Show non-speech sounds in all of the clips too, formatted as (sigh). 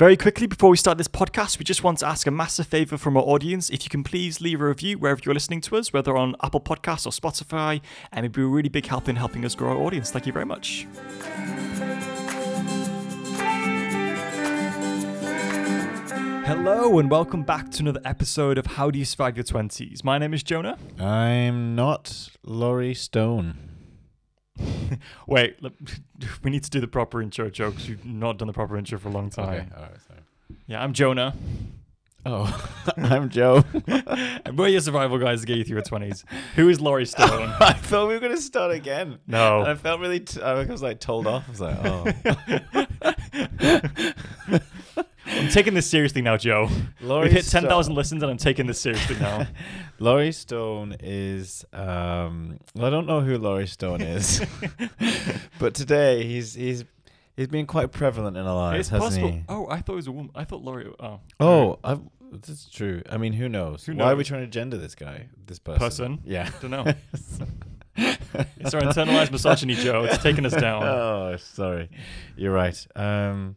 Very quickly, before we start this podcast, we just want to ask a massive favor from our audience. If you can please leave a review wherever you're listening to us, whether on Apple Podcasts or Spotify, and it'd be a really big help in helping us grow our audience. Thank you very much. Hello, and welcome back to another episode of How Do You Survive Your 20s? My name is Jonah. I'm not Laurie Stone. (laughs) Wait, look, (laughs) we need to do the proper intro jokes. We've not done the proper intro for a long time. Okay, all right, sorry. Yeah, I'm Jonah. Oh, (laughs) I'm Joe. and we're your survival guys to get you through your 20s. Who is Laurie Stone? I thought we were going to start again. No. And I felt really, t- I was like told off. I was like, oh. I'm taking this seriously now, Joe. (laughs) Laurie We've hit 10,000 listens and I'm taking this seriously now. (laughs) Laurie Stone is, um, well, I don't know who Laurie Stone is, (laughs) but today he's, he's, he's been quite prevalent in our lives, it's hasn't possible. he? Oh, I thought it was a woman. I thought Laurie. Oh. Oh, I've, true. I mean, who knows? Who Why are we trying to gender this guy, this person? Person? Yeah. don't know. It's our internalized misogyny, Joe. It's taking us down. Oh, sorry. You're right. Um,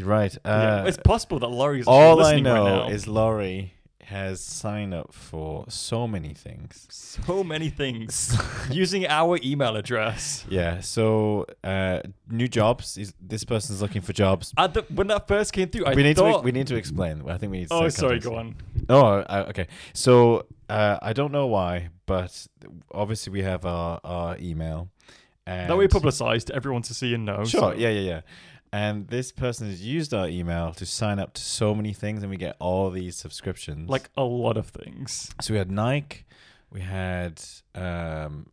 you're right. Yeah, Uh, it's possible that Laurie's all I listening know right now. is Laurie has signed up for so many things. so many things (laughs) using our email address. Yeah. So uh, new jobs. Is, this person's looking for jobs. At the, when that first came through, I we need thought. to we need to explain. I think we need. To oh, sorry. context. Go on. Oh, uh, okay. So uh, I don't know why, but obviously we have our, our email. And That we publicised everyone to see and know. Sure. so- Yeah, yeah, yeah. And this person has used our email to sign up to so many things, and we get all these subscriptions. Like a lot of things. so, we had Nike, we had um,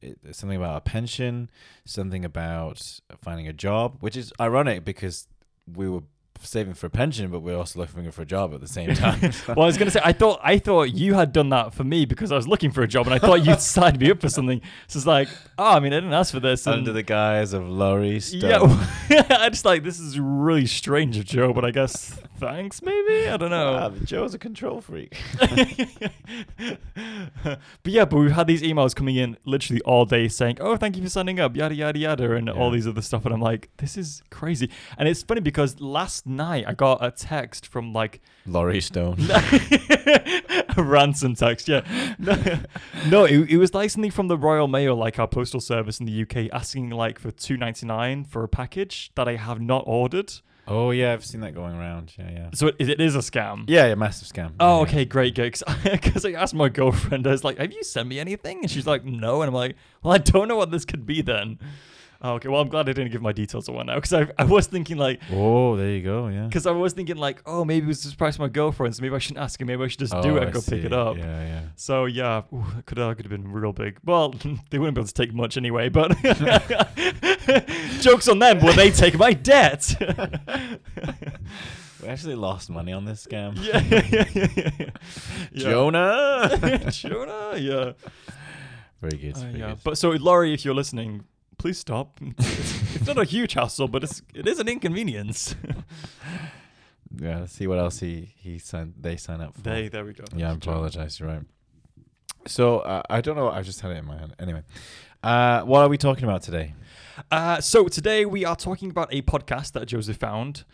it, something about a pension, something about finding a job, which is ironic because we were saving for a pension, but we're also looking for a job at the same (laughs) time. Well, I was gonna say I thought I thought you had done that for me because I was looking for a job and I thought you'd signed me up for something. So it's like, oh, I mean, I didn't ask for this. And Under the guise of Laurie Stone. yeah, (laughs) I just like this is really strange of Joe, but I guess thanks maybe. I don't Ah, know. Joe's a control freak. (laughs) but yeah, but we've had these emails coming in literally all day saying, "Oh, thank you for signing up," yada yada yada, and all these other stuff. And I'm like, this is crazy. And it's funny because last night I got a text from like (laughs) Laurie Stone. (laughs) a ransom text, yeah. No, (laughs) no it, it was like something from the Royal Mail, like our postal service in the UK, asking like for two ninety nine for a package that I have not ordered. Oh yeah, I've seen that going around. Yeah, yeah. So it, it is a scam. Yeah, yeah, massive scam. Oh, Yeah. okay, great, good. Because I asked my girlfriend, I was like, "Have you sent me anything?" And she's like, "No." And I'm like, "Well, I don't know what this could be then." Oh, okay, well, I'm glad I didn't give my details away now because I, I was thinking like, Oh, there you go. Yeah. because I was thinking like, oh, maybe it was surprise for my girlfriend, so maybe I shouldn't ask her. Maybe I should just do Oh, it and I go pick it up. Yeah, yeah. So yeah, ooh, that could that could have been real big. Well, (laughs) they wouldn't be able to take much anyway. But (laughs) jokes on them when they take my debt. (laughs) We actually lost money on this scam. yeah, yeah, yeah, yeah, yeah. Yeah. Jonah. Jonah, yeah, very good. Uh, very yeah. good. But so Laurie, if you're listening, please stop. It's, (laughs) it's not a huge hassle, but it's it is an inconvenience. (laughs) yeah, let's see what else he he signed. They sign up for. they, there we go. yeah, I apologize. You're right. So uh, I don't know. I just had it in my hand. Anyway, uh, what are we talking about today? Uh, so today we are talking about a podcast that Joseph found.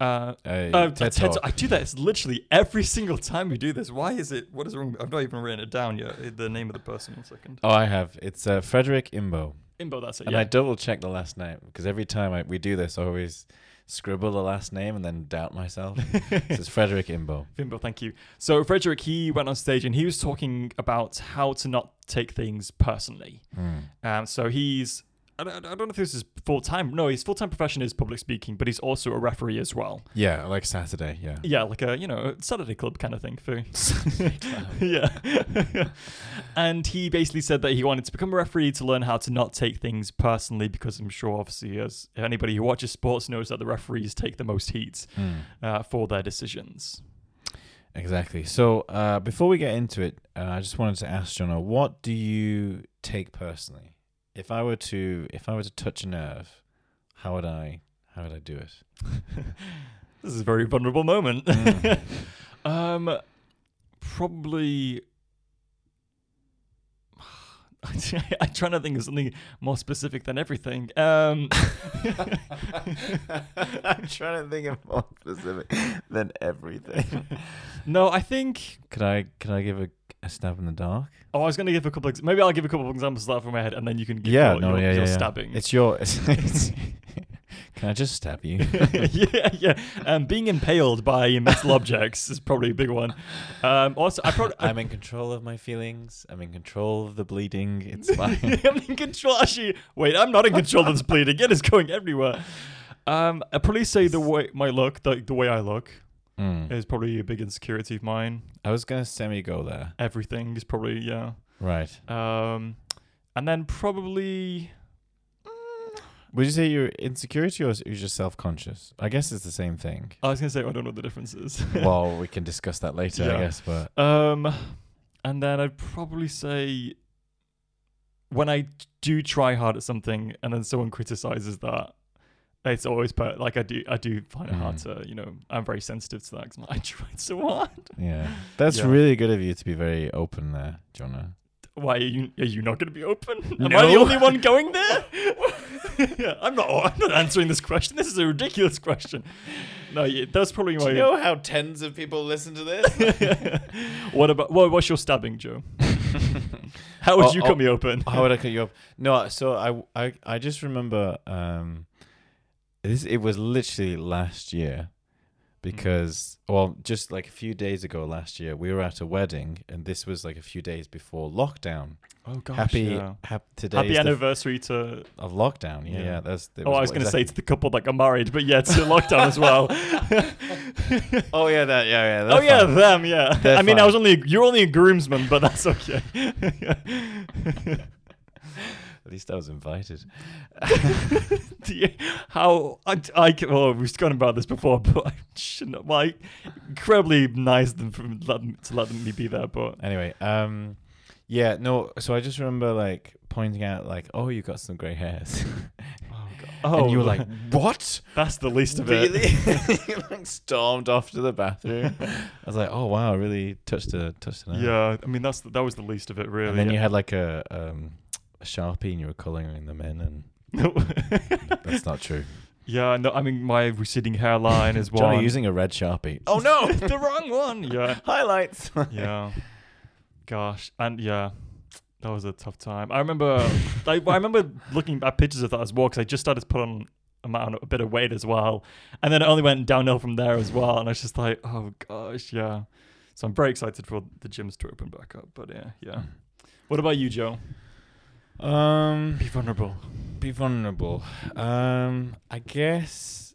Uh, Uh, Uh, TED TED Talk. I do that. It's literally every single time we do this. Why is it? What is wrong? I've not even written it down yet. The name of the person. One second. Oh, I have. It's uh, Frederik Imbo, It. and Yeah. I double check the last name because every time I, we do this, I always scribble the last name and then doubt myself. (laughs) so it's Frederik Imbo. Imbo. Thank you. So Frederik, he went on stage and he was talking about how to not take things personally. Hmm. Um. So he's. I don't, I don't know if this is full time. No, his full time profession is public speaking, but he's also a referee as well. Yeah, like Saturday. Yeah. Yeah, like a you know Saturday club kind of thing for (laughs) (laughs) yeah. (laughs) and he basically said that he wanted to become a referee to learn how to not take things personally because I'm sure obviously as anybody who watches sports knows that the referees take the most heat Hmm. uh, for their decisions. Exactly. So uh, before we get into it, uh, I just wanted to ask Jonah, what do you take personally? If I were to, if I were to touch a nerve, how would I, how would I do it? (laughs) This is a very vulnerable moment. Mm. (laughs) um, probably (laughs) I'm trying to think of something more specific than everything. Um, (laughs) (laughs) I'm trying to think of more specific than everything. no, I think. Could I could I give a, a stab in the dark? Oh, I was going to give a couple. Ex- maybe I'll give a couple of examples of that from my head, and then you can give Yeah, your, no, your, yeah, your yeah, yeah. stabbing. It's your. It's, it's, can I just stab you? (laughs) yeah, yeah. Um, being impaled by metal objects is probably a big one. Um, also, I probably (laughs) I'm in control of my feelings. I'm in control of the bleeding. It's (laughs) fine. I'm in control. Actually, wait, I'm not in control of this bleeding. It is going everywhere. Um, I probably say the way my look, the, the way I look, Mm. is probably a big insecurity of mine. I was gonna semi go there. Everything is probably yeah. Right. Um, and then probably Would you say you're insecurity or you're just self conscious? I guess it's the same thing. I was gonna say I don't know what the difference is. (laughs) well, we can discuss that later, Yeah. I guess. But Um, and then I'd probably say when I do try hard at something and then someone criticizes that, it's always per- like I do. I do find it hard Mhm. to, you know, I'm very sensitive to that because (laughs) I tried so hard. yeah, that's Yeah. really good of you to be very open there, Jonah. Why are you? Are you not going to be open? (laughs) Am I the only one going there? yeah, (laughs) (laughs) I'm not. I'm not answering this question. This is a ridiculous question. No, yeah, that's probably my. You know how tens of people listen to this? what about? What, what's your stabbing, Joe? How would Oh, you oh, cut me open? How would I cut you up? No, so I I I just remember um this it was literally last year Mm-hmm. because well just like a few days ago last year we were at a wedding and this was like a few days before lockdown. Oh gosh, happy yeah. hap, today Happy the f- anniversary to. of lockdown. Yeah, Yeah. yeah. that's Oh, I was going to say to the couple that got married, but yeah, to lockdown as well. (laughs) Oh yeah, that yeah, yeah. oh they're yeah, them. Yeah. They're I mean, I was only you're only a groomsman, but that's okay. (laughs) At least I was invited. (laughs) You- How I, I oh we've gone about this before, (laughs) but I shouldn't. Well, incredibly nice them let to let me be there, but Anyway, um, yeah, no. So I just remember like pointing out like, oh, you got some grey hairs, (laughs) oh, God. oh and you were like, what? that's the least of really? it. you like stormed off to the bathroom. I was like, oh wow, really touched a touched a nerve. Yeah, I mean that's the, that was the least of it, really. And then you had like a um a sharpie and you were colouring them in, and (laughs) that's not true. yeah, no, I mean my receding hairline is (laughs) one. Johnny using a red sharpie. Oh no, (laughs) the wrong one. Yeah, highlights. yeah. Gosh, and yeah, that was a tough time. I remember, like, I remember looking at pictures of that as well because I just started to put on amount, a bit of weight as well, and then it only went downhill from there as well. And I was just like, oh gosh, yeah. So I'm very excited for the gyms to open back up. But yeah, yeah. Hmm. What about you, Joe? Um, Be vulnerable. be vulnerable. Um, I guess.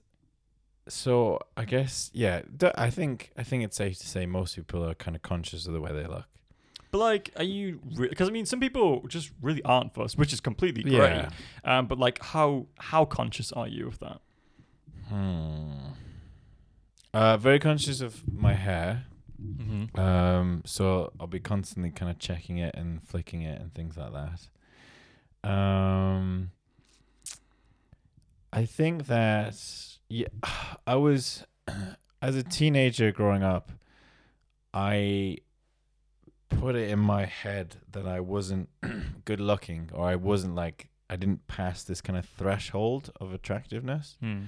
So I guess yeah. I think I think it's safe to say most people are kind of conscious of the way they look. But like, are you? Because I mean, some people just really aren't fussed, which is completely great. Yeah. Um, but like, how how conscious are you of that? Hmm. Uh, very conscious of my hair. Mm-hmm. Um, so I'll be constantly kind of checking it and flicking it and things like that. Um, I think that yeah, (sighs) I was (clears throat) as a teenager growing up, I put it in my head that I wasn't (clears throat) good looking or I wasn't like I didn't pass this kind of threshold of attractiveness Hmm.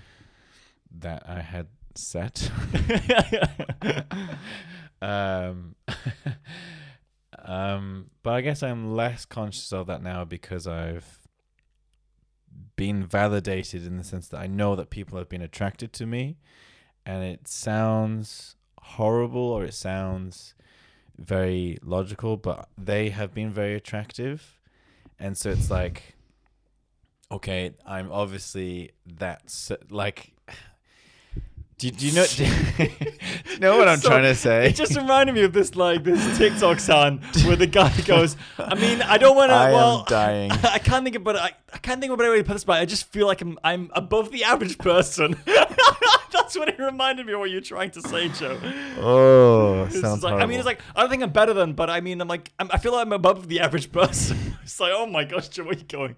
that I had set. (laughs) (laughs) um, (laughs) um, but I guess I'm less conscious of that now because I've been validated in the sense that I know that people have been attracted to me, and it sounds horrible or it sounds very logical, but they have been very attractive, and so it's like, okay, I'm obviously that's like. Do, do you know? Do, you (laughs) (laughs) know what I'm So, trying to say? It just reminded me of this like this TikTok sound where the guy (laughs) goes, I mean, I don't want to. I Well, am dying. I can't think of, but I, I can't think of a better way to put this. But I just feel like I'm I'm above the average person. That's what it reminded me of what you're trying to say, Joe. Oh, It's sounds like, I mean, it's like I don't think I'm better than, but I mean, I'm like I'm, I feel like I'm above the average person. it's like, oh my gosh, Joe, where are you going?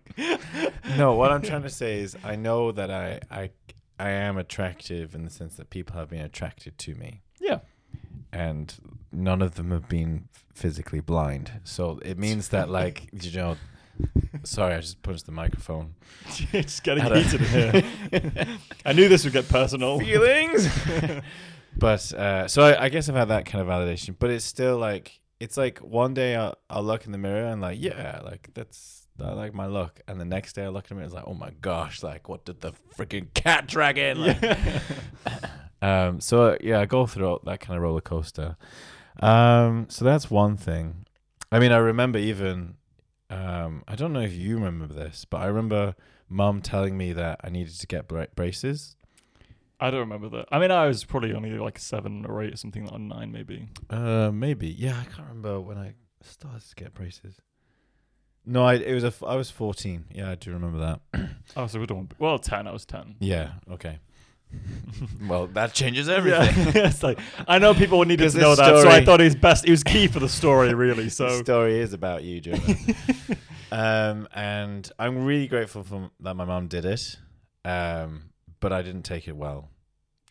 no. What I'm trying to say is, I know that I, I, I am attractive in the sense that people have been attracted to me, Yeah. and none of them have been physically blind. So it (laughs) means that like you know. Sorry, I just punched the microphone. (laughs) it's getting heated in here. (laughs) I knew this would get personal. Feelings. but uh, so I, I guess I've had that kind of validation, but it's still like it's like one day I'll, I'll look in the mirror and like yeah, like that's I like my look, and the next day I looked at mirror and it's like oh my gosh, like what did the freaking cat drag in? Like, (laughs) um, so yeah, I go through that kind of roller coaster. Um, so that's one thing. I mean, I remember even, um, I don't know if you remember this, but I remember mum telling me that I needed to get bra- braces. I don't remember that. I mean, I was probably only like seven or eight or something, or nine maybe. Uh, maybe. Yeah, I can't remember when I started to get braces. No, I it was a f- I was fourteen. Yeah, I do remember that. (clears throat) Oh, so we don't. Well, ten. I was ten. yeah. Okay. (laughs) well, that changes Yeah. everything. (laughs) it's like I know people needed 'Cause to know this that, so I thought it was best. It was key for the story, really. (laughs) So the story is about you, Jonah. um, and I'm really grateful for that my mum did it. Um, but I didn't take it well,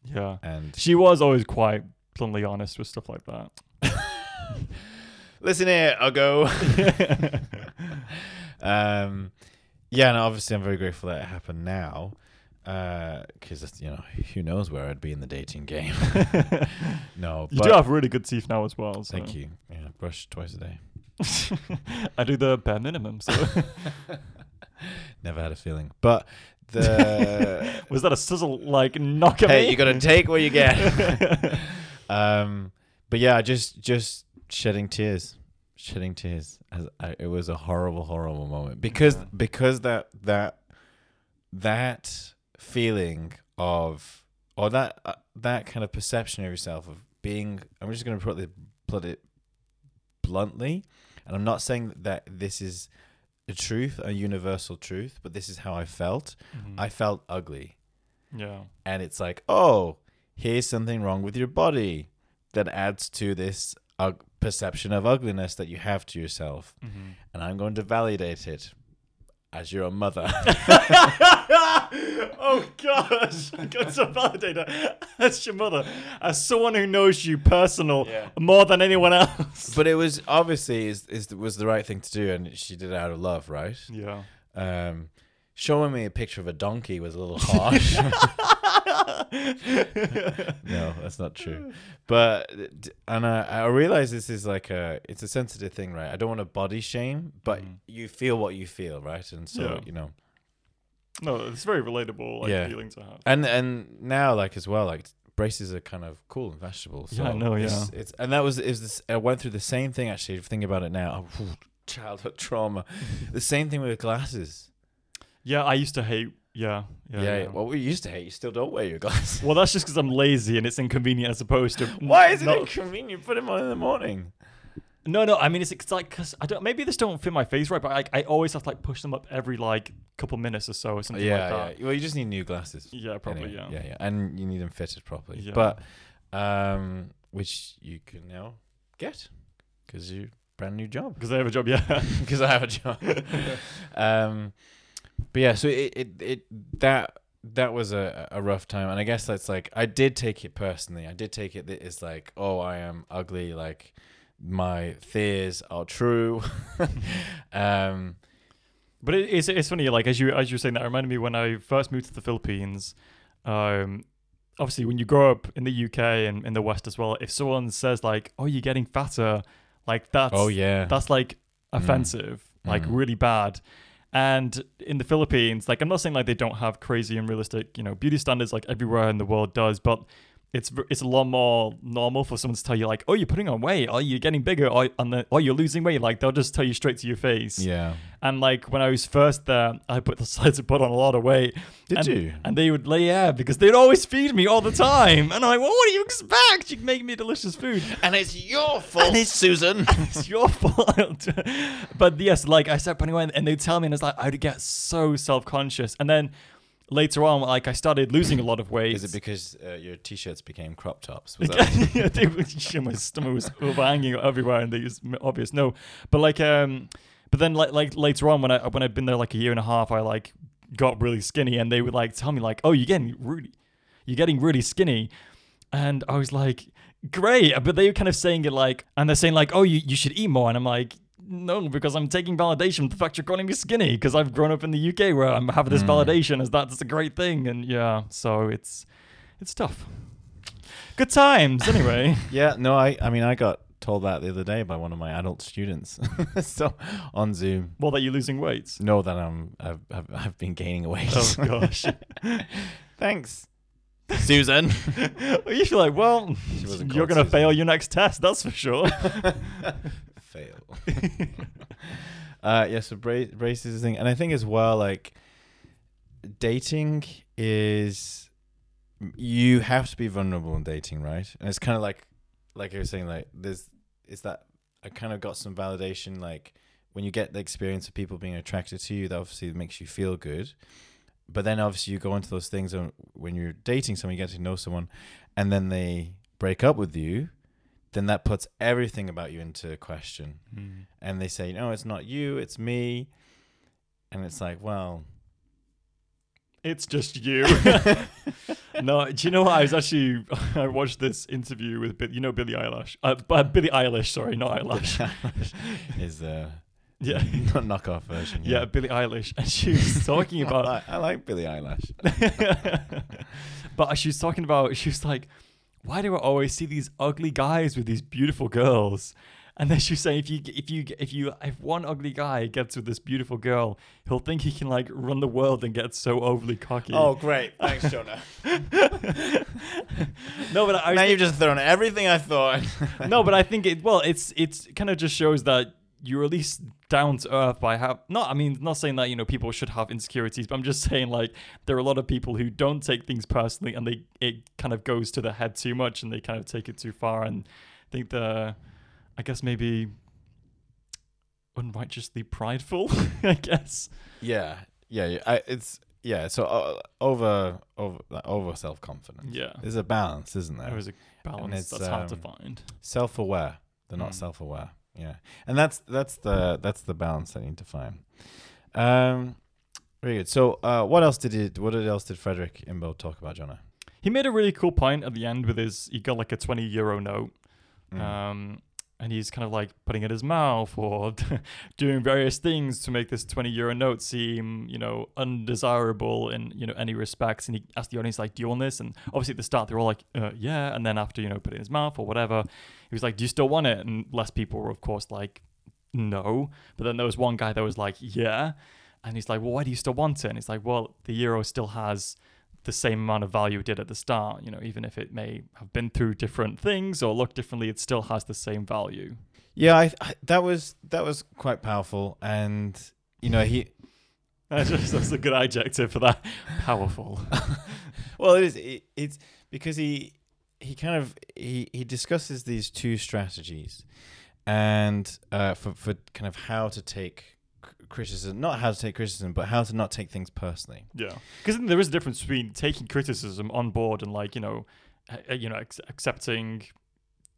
yeah, and she was always quite bluntly honest with stuff like that. Listen here, I'll go. (laughs) (laughs) um, yeah, and obviously I'm very grateful that it happened now, because you know who knows where I'd be in the dating game. (laughs) no, you do have really good teeth now as well. So. thank you. Yeah, brush twice a day. I do the bare minimum. So Never had a feeling, but the was that a sizzle like knock hey, me? you gotta take what you get. um, but yeah, just just shedding tears, shedding tears. As I, it was a horrible, horrible moment because Yeah. because that that that feeling of or that uh, that kind of perception of yourself of being. I'm just gonna put it put it bluntly, and I'm not saying that this is a truth, a universal truth, but this is how I felt. Mhm. I felt ugly yeah. and it's like, oh, here's something wrong with your body that adds to this ug- perception of ugliness that you have to yourself, Mhm. and I'm going to validate it as your mother. (laughs) (laughs) oh gosh, I got to validate that as your mother, as someone who knows you personal Yeah. more than anyone else. but it was obviously is, is was the right thing to do, and she did it out of love, right? yeah. Um, showing me a picture of a donkey was a little harsh. (laughs) no, that's not true. But and I, I realize this is like a it's a sensitive thing, right? I don't want to body shame, but Mhm. you feel what you feel, right? And so Yeah. you know, No, it's very relatable like, Yeah. feeling to have. and and now like as well, like braces are kind of cool and vegetables. Yeah, I know, It's, it's and that was is this. I went through the same thing actually. Thinking about it now, oh, (laughs) childhood trauma. (laughs) the same thing with glasses. Yeah, I used to hate. Yeah, yeah. Yeah, yeah. Well, we used to hate. You still don't wear your glasses. Well, that's just because I'm lazy and it's inconvenient as opposed to. (laughs) Why is it not- inconvenient? Put them on in the morning. No, no. I mean, it's, it's like because I don't. Maybe this don't fit my face right, but like I always have to like push them up every like couple minutes or so or something yeah, like that. yeah. Well, you just need new glasses. Yeah, probably. Anyway, yeah. yeah, yeah, and you need them fitted properly. Yeah. But um, which you can now get because you brand new job. (laughs) Because I have a job. Yeah. (laughs) Because I have a job. um, but yeah, so it, it it that that was a a rough time, and I guess that's like I did take it personally. I did take it that it's like, oh, I am ugly. Like my fears are true. (laughs) um, But it, it's it's funny, like as you as you were saying that, reminded me when I first moved to the Philippines. Um, obviously, when you grow up in the UK and in the West as well, if someone says like, "Oh, you're getting fatter," like that's oh yeah, that's like offensive, like Mm. really bad. And in the Philippines, like I'm not saying like they don't have crazy and realistic, you know, beauty standards like everywhere in the world does, but it's it's a lot more normal for someone to tell you like, oh, you're putting on weight, or you're getting bigger, or and the, or you're losing weight. Like they'll just tell you straight to your face. yeah. And like when I was first there, I put (laughs) the sides to put on a lot of weight. Did and, you? And they would lay yeah because they'd always feed me all the time, and I'm like, well, what do you expect? You can make me delicious food. And it's your fault, it's (laughs) Susan. (laughs) it's your fault. but yes, like I started putting away, and they'd tell me, and it's like I'd get so self conscious. And then later on, like I started losing a lot of weight. Is it because uh, your t-shirts became crop tops? Was (laughs) that yeah, they were- shit, my stomach was overhanging everywhere, and they was obvious. No, but like, um, but then like like later on when I when I'd been there like a year and a half, I like got really skinny, and they would like tell me like, oh, you're getting really, you're getting really skinny, and I was like, great. But they were kind of saying it like, and they're saying like, oh, you, you should eat more. And I'm like, no, because I'm taking validation from the fact you're calling me skinny because I've grown up in the UK where I'm having this Mm. validation as that's a great thing. And yeah, so it's it's tough. Good times, anyway. (laughs) Yeah, no, I, I mean, I got told that the other day by one of my adult students. (laughs) so on Zoom, well, that you're losing weight. No, that I'm, I've, I've, I've been gaining weight. Oh gosh. (laughs) Thanks, Susan. well, you feel like, well, you're gonna Susan. fail your next test, that's for sure. Fail. (laughs) (laughs) uh, yeah, so bra- brace is a thing, and I think as well, like dating is you have to be vulnerable in dating, right? And it's kind of like, like I was saying, like there's is that I kind of got some validation, like when you get the experience of people being attracted to you, that obviously makes you feel good. But then obviously you go into those things and when you're dating someone, you get to know someone, and then they break up with you, then that puts everything about you into question and they say, "No, it's not you, it's me," and it's like, well, It's just you. (laughs) (laughs) no, do you know what? I was actually (laughs) I watched this interview with you know Billie Eilish, uh, but Billie Eilish, sorry, not Eilish. is uh, yeah, not knockoff version. yeah, Billie Eilish, and she was talking I about, like, I like Billie Eilish. but she was talking about, she was like, why do I always see these ugly guys with these beautiful girls? And then she was saying, if you if you if you if one ugly guy gets with this beautiful girl, he'll think he can like run the world and get so overly cocky. Oh, great! Thanks, Jonah. (laughs) no, but I now you've just thrown everything I thought. no, but I (laughs) think it. Well, it's it's kind of just shows that you're at least down to earth by have Not, I mean, not saying that you know people should have insecurities, but I'm just saying like there are a lot of people who don't take things personally, and they it kind of goes to the head too much, and they kind of take it too far, and I think the, I guess maybe unrighteously prideful. (laughs) I guess. yeah, yeah, yeah. I, it's yeah. So uh, over over like, over self confidence. Yeah, There's a balance, isn't there? there is a balance that's hard to um, find. self aware. They're not Mm. self aware. Yeah, and that's that's the that's the balance I need to find. Um, very good. So, uh, what else did it? What else did Frederik Imbo talk about, Jonah? He made a really cool point at the end with his. He got like a 20 euro note. Mm. um, and he's kind of like putting it in his mouth or (laughs) doing various things to make this 20 euro note seem you know undesirable in you know any respects. And he asked the audience like do you want this? And obviously at the start they're all like uh, yeah. And then after you know put in his mouth or whatever he was like do you still want it? And less people were of course like no. But then there was one guy that was like yeah. And he's like well why do you still want it? And he's like well the euro still has the same amount of value it did at the start. You know, even if it may have been through different things or look differently, it still has the same value. Yeah, I, I that was that was quite powerful, and you know he. (laughs) That's, just, that's a good adjective for that. Powerful. (laughs) Well, it is. It, it's because he he kind of he he discusses these two strategies, and uh, for for kind of how to take criticism, not how to take criticism, but how to not take things personally. Yeah, because there is a difference between taking criticism on board and like you know, uh, you know, ac- accepting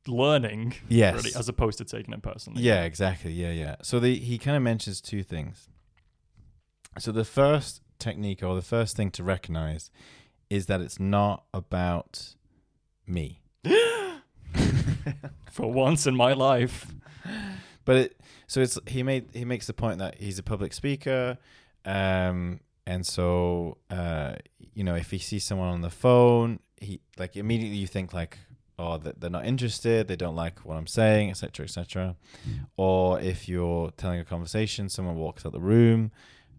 learning Yes. really, as opposed to taking it personally. Yeah, exactly. Yeah, yeah. So the he kind of mentions two things. So the first technique or the first thing to recognize is that it's not about me. (gasps) For once in my life. but it so it's he made he makes the point that he's a public speaker um and so uh you know if he sees someone on the phone he like immediately you think like oh that they're not interested they don't like what i'm saying etc etc or if you're telling a conversation someone walks out the room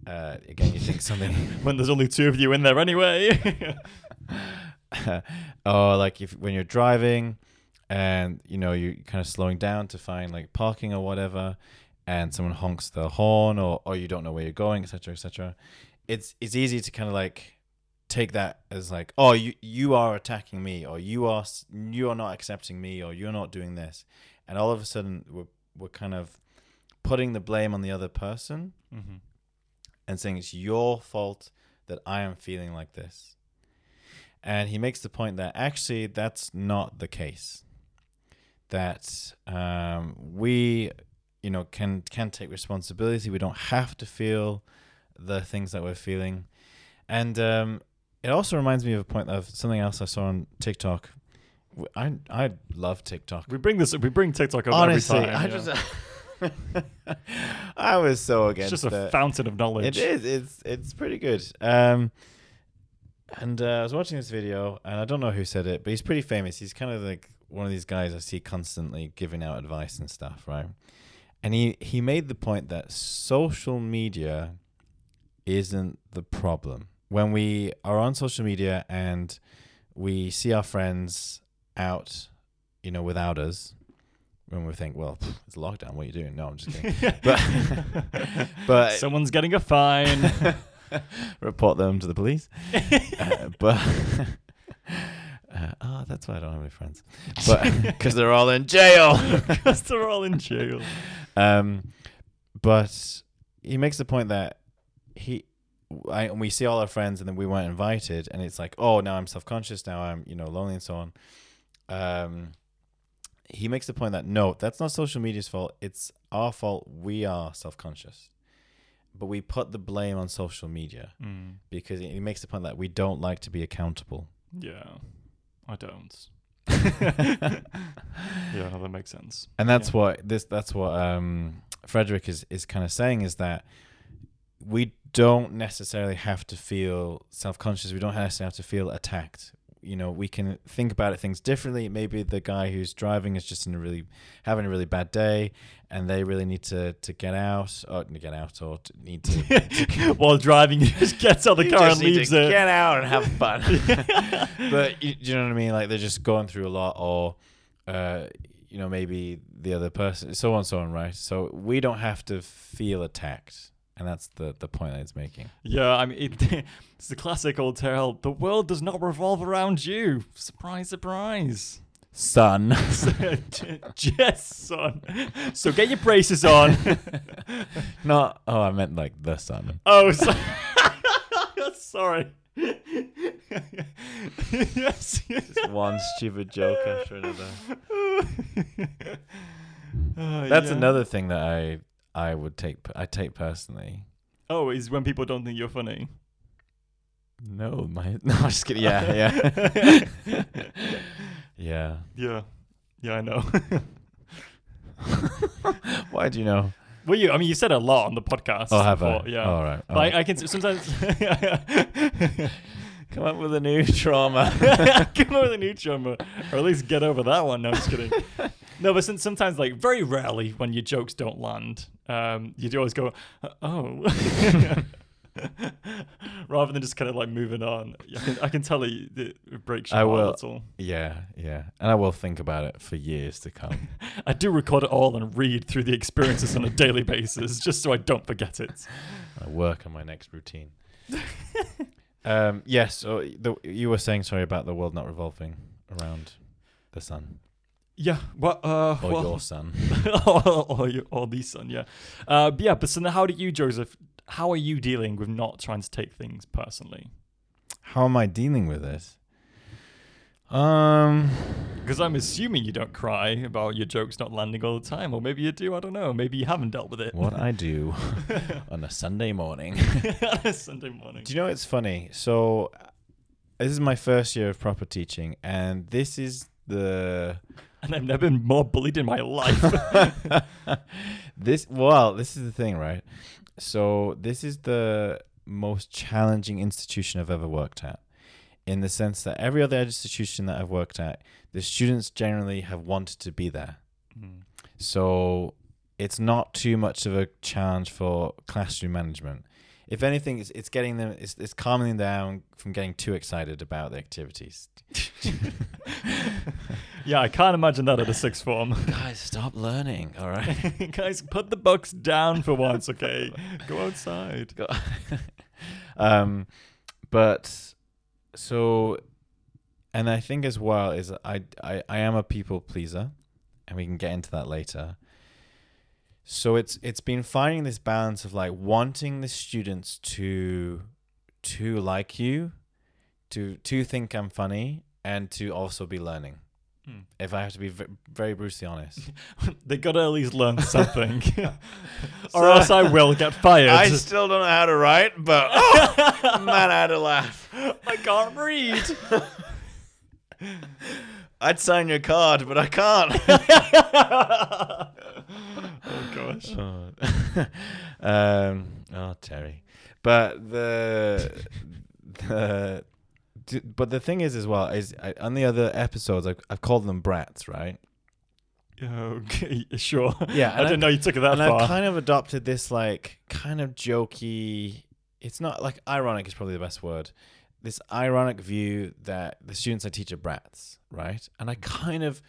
uh again you think something (laughs) When there's only two of you in there anyway. (laughs) or like if when you're driving and you know you're kind of slowing down to find like parking or whatever and someone honks the horn or, or you don't know where you're going etc etc it's it's easy to kind of like take that as like oh you you are attacking me or you are you are not accepting me or you're not doing this and all of a sudden we're we're kind of putting the blame on the other person hmm and saying it's your fault that I am feeling like this. And he makes the point that actually that's not the case. That um, we, you know, can can take responsibility. We don't have to feel the things that we're feeling. And um, it also reminds me of a point of something else I saw on TikTok. i i love TikTok. We bring this. We bring TikTok up Honestly, every time. I yeah. just (laughs) I was so against it's just a it. fountain of knowledge. It is. It's it's pretty good. Um, and uh, I was watching this video, and I don't know who said it, but he's pretty famous. He's kind of like one of these guys I see constantly giving out advice and stuff, right? And he he made the point that social media isn't the problem. When we are on social media and we see our friends out, you know, without us, when we think, well, pff, it's lockdown. What are you doing? No, I'm just kidding. (laughs) But (laughs) but someone's getting a fine. (laughs) report them to the police. uh, but uh, oh, that's why I don't have any friends. But (laughs) because they're all in jail. (laughs) because they're all in jail. Um, but he makes the point that he. I, and we see all our friends, and then we weren't invited, and it's like, oh, now I'm self conscious, now I'm, you know, lonely, and so on. Um, he makes the point that no, that's not social media's fault. It's our fault. We are self conscious, but we put the blame on social media Mm. because he makes the point that we don't like to be accountable. Yeah, I don't. (laughs) yeah, no, that makes sense. And that's Yeah. what this that's what um Frederik is is kind of saying is that we don't necessarily have to feel self-conscious. We don't necessarily have to feel attacked. You know, we can think about it things differently. Maybe the guy who's driving is just in a really having a really bad day, and they really need to to get out or to get out or to need to (laughs) (laughs) While driving, he just gets out of the You car and leaves to it. Get out and have fun. (laughs) but you, you know what I mean? Like they're just going through a lot, or uh, you know, maybe the other person, so on, and so on, right? So we don't have to feel attacked, and that's the the point that it's making. Yeah, I mean, it, (laughs) it's the classic old tale. The world does not revolve around you. Surprise, surprise. Son, (laughs) (laughs) yes, son. So get your braces on. not oh, I meant like the sun. Oh, so- sorry. yes, yes. Just one stupid joke after another. Uh, That's yeah. another thing that I I would take I take personally. Oh, is when people don't think you're funny. No, my (laughs) no, I'm just kidding. Yeah, yeah, (laughs) yeah. Yeah, yeah, I know. (laughs) Why do you know? well, you, I mean, you said a lot on the podcast. Oh, have before, I? Yeah. All right. all But right. I, I can sometimes Come up with a new trauma. come up with a new trauma, or at least get over that one. No, I'm just kidding. No, but some- sometimes, like very rarely, when your jokes don't land, um, you do always go, "Uh, "Oh," (laughs) rather than just kind of like moving on. I can, I can tell it, it breaks your I heart will. a little. yeah, yeah. And I will think about it for years to come. (laughs) I do record it all and read through the experiences on a daily basis, just so I don't forget it. I work on my next routine. um, yes. So the, you were saying sorry about the world not revolving around the sun Yeah. Well, uh, or well, your son, (laughs) or, or, you- or the son, yeah. Uh, but yeah, but so now how do you, Joseph, how are you dealing with not trying to take things personally? How am I dealing with this? Um, Because I'm assuming you don't cry about your jokes not landing all the time, or maybe you do, I don't know. Maybe you haven't dealt with it. what I do (laughs) on a Sunday morning. (laughs) on a Sunday morning. Do you know it's funny? So this is my first year of proper teaching, and this is the And I've never been more bullied in my life. (laughs) this well, this is the thing, right? So this is the most challenging institution I've ever worked at. In the sense that every other institution that I've worked at, the students generally have wanted to be there. Mm. So it's not too much of a challenge for classroom management. If anything, it's, it's getting them, it's, it's calming them down from getting too excited about the activities. (laughs) yeah, I can't imagine that at a sixth form. (laughs) Guys, stop learning, all right? (laughs) Guys, put the books down for once, okay? Go outside. Go- um, but so, and I think as well is I, I I am a people pleaser, and we can get into that later. So it's it's been finding this balance of like wanting the students to to like you, to to think I'm funny, and to also be learning. Hmm. If I have to be v- very brutally honest. (laughs) they got to at least learn something. (laughs) (laughs) or So- else I will get fired. I still don't know how to write, but oh, man, I had a laugh. I can't read. I'd sign your card, but I can't. Oh gosh. (laughs) um, oh, Terry. But the the but the thing is as well is I, on the other episodes I've, I've called them brats, right? Okay, (laughs) sure. Yeah, I didn't know you took it that and far. I've kind of adopted this like kind of jokey. It's not like ironic is probably the best word. This ironic view that the students I teach are brats, right? And I kind of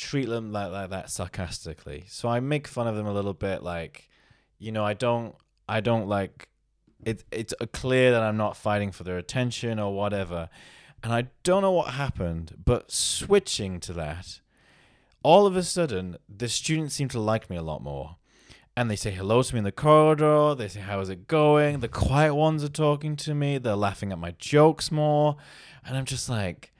treat them like, like that sarcastically. So I make fun of them a little bit, like, you know, I don't, I don't like. It, it's clear that I'm not fighting for their attention or whatever. And I don't know what happened, but switching to that, all of a sudden, the students seem to like me a lot more. And they say hello to me in the corridor. They say, How's it going? The quiet ones are talking to me. They're laughing at my jokes more. And I'm just like,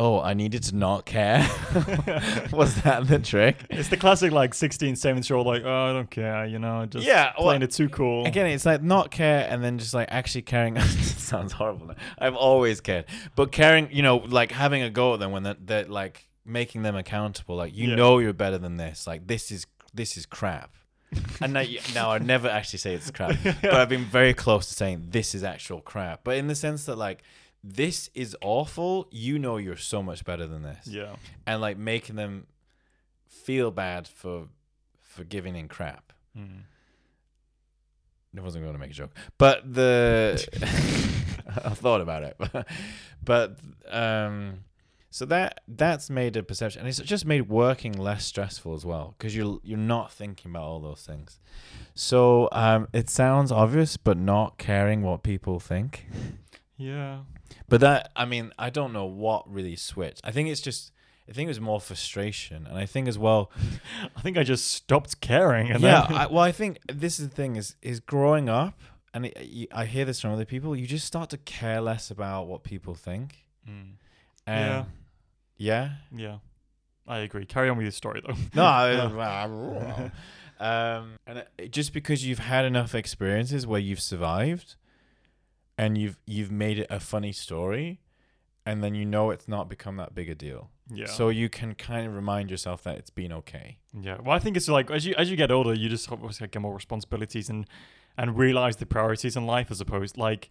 Oh, I needed to not care. (laughs) Was that the trick? It's the classic like 16, 17 year old like, oh, I don't care, you know, just Yeah, well, playing it too cool. Again, it's like not care and then just like actually caring. (laughs) sounds horrible. I've always cared, but caring, you know, like having a go at them when they're, they're like making them accountable. Like you Yeah. know you're better than this. Like this is this is crap. (laughs) and now, you- now I never actually say it's crap, but I've been very close to saying this is actual crap. But in the sense that like this is awful, you know you're so much better than this, yeah. and like making them feel bad for for giving in crap. Mm. I wasn't going to make a joke, but the (laughs) I thought about it, (laughs) but um, so that that's made a perception, and it's just made working less stressful as well because you're you're not thinking about all those things. So um, it sounds obvious, but not caring what people think. Yeah. But that I mean, I don't know what really switched. I think it's just. I think it was more frustration, and I think as well. (laughs) I think I just stopped caring. And yeah, then, I, well, I (laughs) think this is the thing is is growing up, and it, you, I hear this from other people. You just start to care less about what people think. Mm. And yeah, Yeah. I agree. Carry on with your story though. no, I, (laughs) um, and it, just because you've had enough experiences where you've survived, and you've you've made it a funny story, and then you know it's not become that big a deal. Yeah. So you can kind of remind yourself that it's been okay. Yeah, well, I think it's like as you as you get older, you just obviously get more responsibilities and and realize the priorities in life as opposed like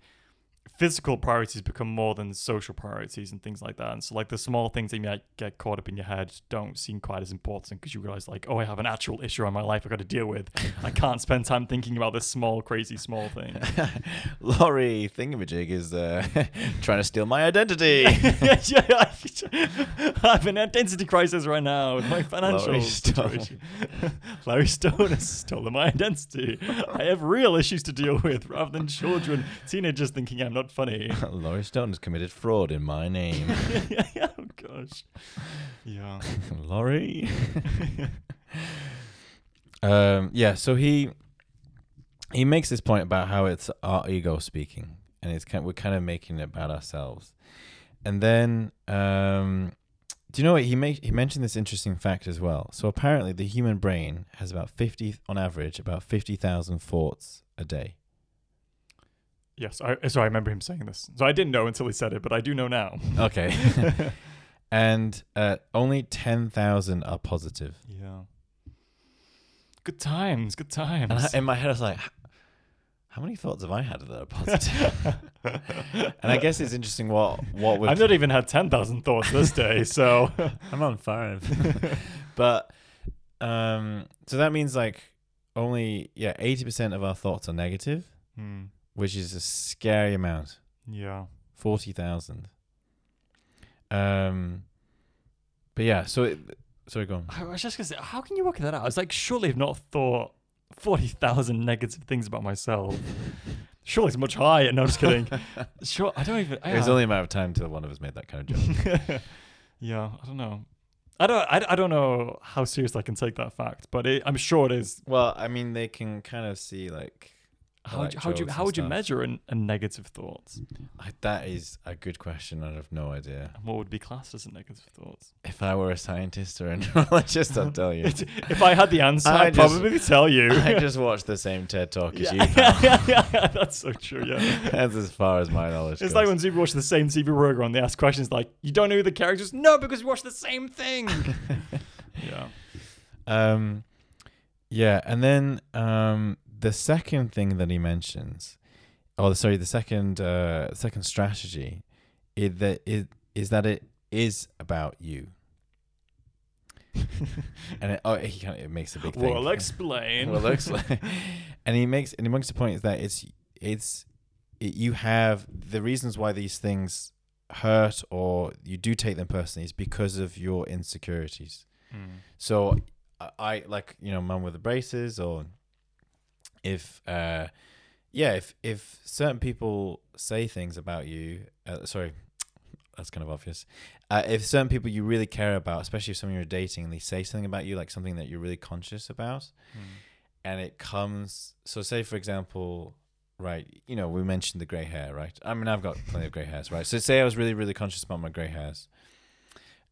physical priorities become more than social priorities and things like that. And so like the small things that you might get caught up in your head don't seem quite as important because you realize like, oh, I have an actual issue in my life I've got to deal with. I (laughs) can't spend time thinking about this small, crazy, small thing. (laughs) Laurie Thingamajig is uh, (laughs) trying to steal my identity. yeah, yeah, I, have an identity crisis right now with my financial Laurie Stone. situation. Larry Stone has stolen my identity. I have real issues to deal with rather than children, teenagers thinking I'm not funny. (laughs) Laurie Stone has committed fraud in my name. (laughs) oh gosh. Yeah. (laughs) Laurie. um, yeah, so he he makes this point about how it's our ego speaking, and it's kind we're kind of making it about ourselves. And then, um, do you know what he make? He mentioned this interesting fact as well. So apparently, the human brain has about fifty, on average, about fifty thousand thoughts a day. Yes, I, so I remember him saying this. So I didn't know until he said it, but I do know now. (laughs) Okay. (laughs) and uh, only 10,000 are positive. yeah. Good times, good times. And I, in my head, I was like, how many thoughts have I had that are positive? (laughs) and I guess it's interesting what, what would. I've not even had 10,000 thoughts this day, so. I'm on five. but, um, so that means like only, yeah, 80% of our thoughts are negative, Hmm. Which is a scary amount. Yeah. 40,000. Um, but yeah, so, it, sorry, go on. I was just gonna say, how can you work that out? I was like, surely I've not thought 40,000 negative things about myself. (laughs) Surely it's much higher. No, I'm just kidding. (laughs) sure, I don't even. It was only a matter of time till one of us made that kind of joke. (laughs) yeah, I don't know. I don't. I, I don't know how serious I can take that fact, but it, I'm sure it is. Well, I mean, they can kind of see like How would you, how would you, how would you measure an, a negative thought? I, that is a good question. I have no idea. And what would be classed as a negative thought? If I were a scientist or a (laughs) neurologist, I'll tell you. if I had the answer, I I'd just- probably tell you. I just watched the same TED talk as you. (laughs) yeah. yeah, yeah, that's so true. Yeah. (laughs) That's as far as my knowledge It's goes. like when people watch the same TV program, they ask questions like, "You don't know who the characters?" No, because we watch the same thing. yeah. Um, yeah, and then um, the second thing that he mentions, oh, sorry, the second uh, second strategy, is that it is that it is about you, (laughs) and it, oh, he kind of it makes a big thing. Well, explain. well, explain. (laughs) and he makes and he makes the point is that it's it's it, you have the reasons why these things hurt or you do take them personally is because of your insecurities. Mm. So I, I like you know man with the braces or if uh yeah if if certain people say things about you uh, sorry that's kind of obvious uh, if certain people you really care about especially if someone you're dating and they say something about you like something that you're really conscious about Mm. and it comes so say for example right you know we mentioned the gray hair right i mean i've got plenty of gray hairs right so say i was really really conscious about my gray hairs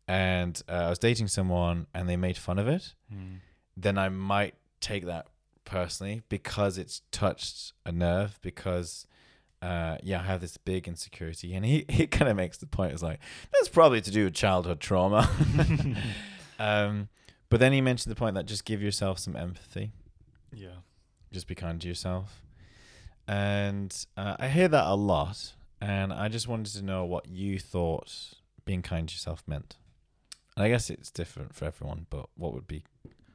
and uh, i was dating someone and they made fun of it Mm. then i might take that personally because it's touched a nerve because uh, yeah, I have this big insecurity, and he, (laughs) he kind of makes the point. It's like that's probably to do with childhood trauma. (laughs) (laughs) um, but then he mentioned the point that just give yourself some empathy, Yeah. just be kind to yourself, and uh, I hear that a lot, and I just wanted to know what you thought being kind to yourself meant. And I guess it's different for everyone, but what would be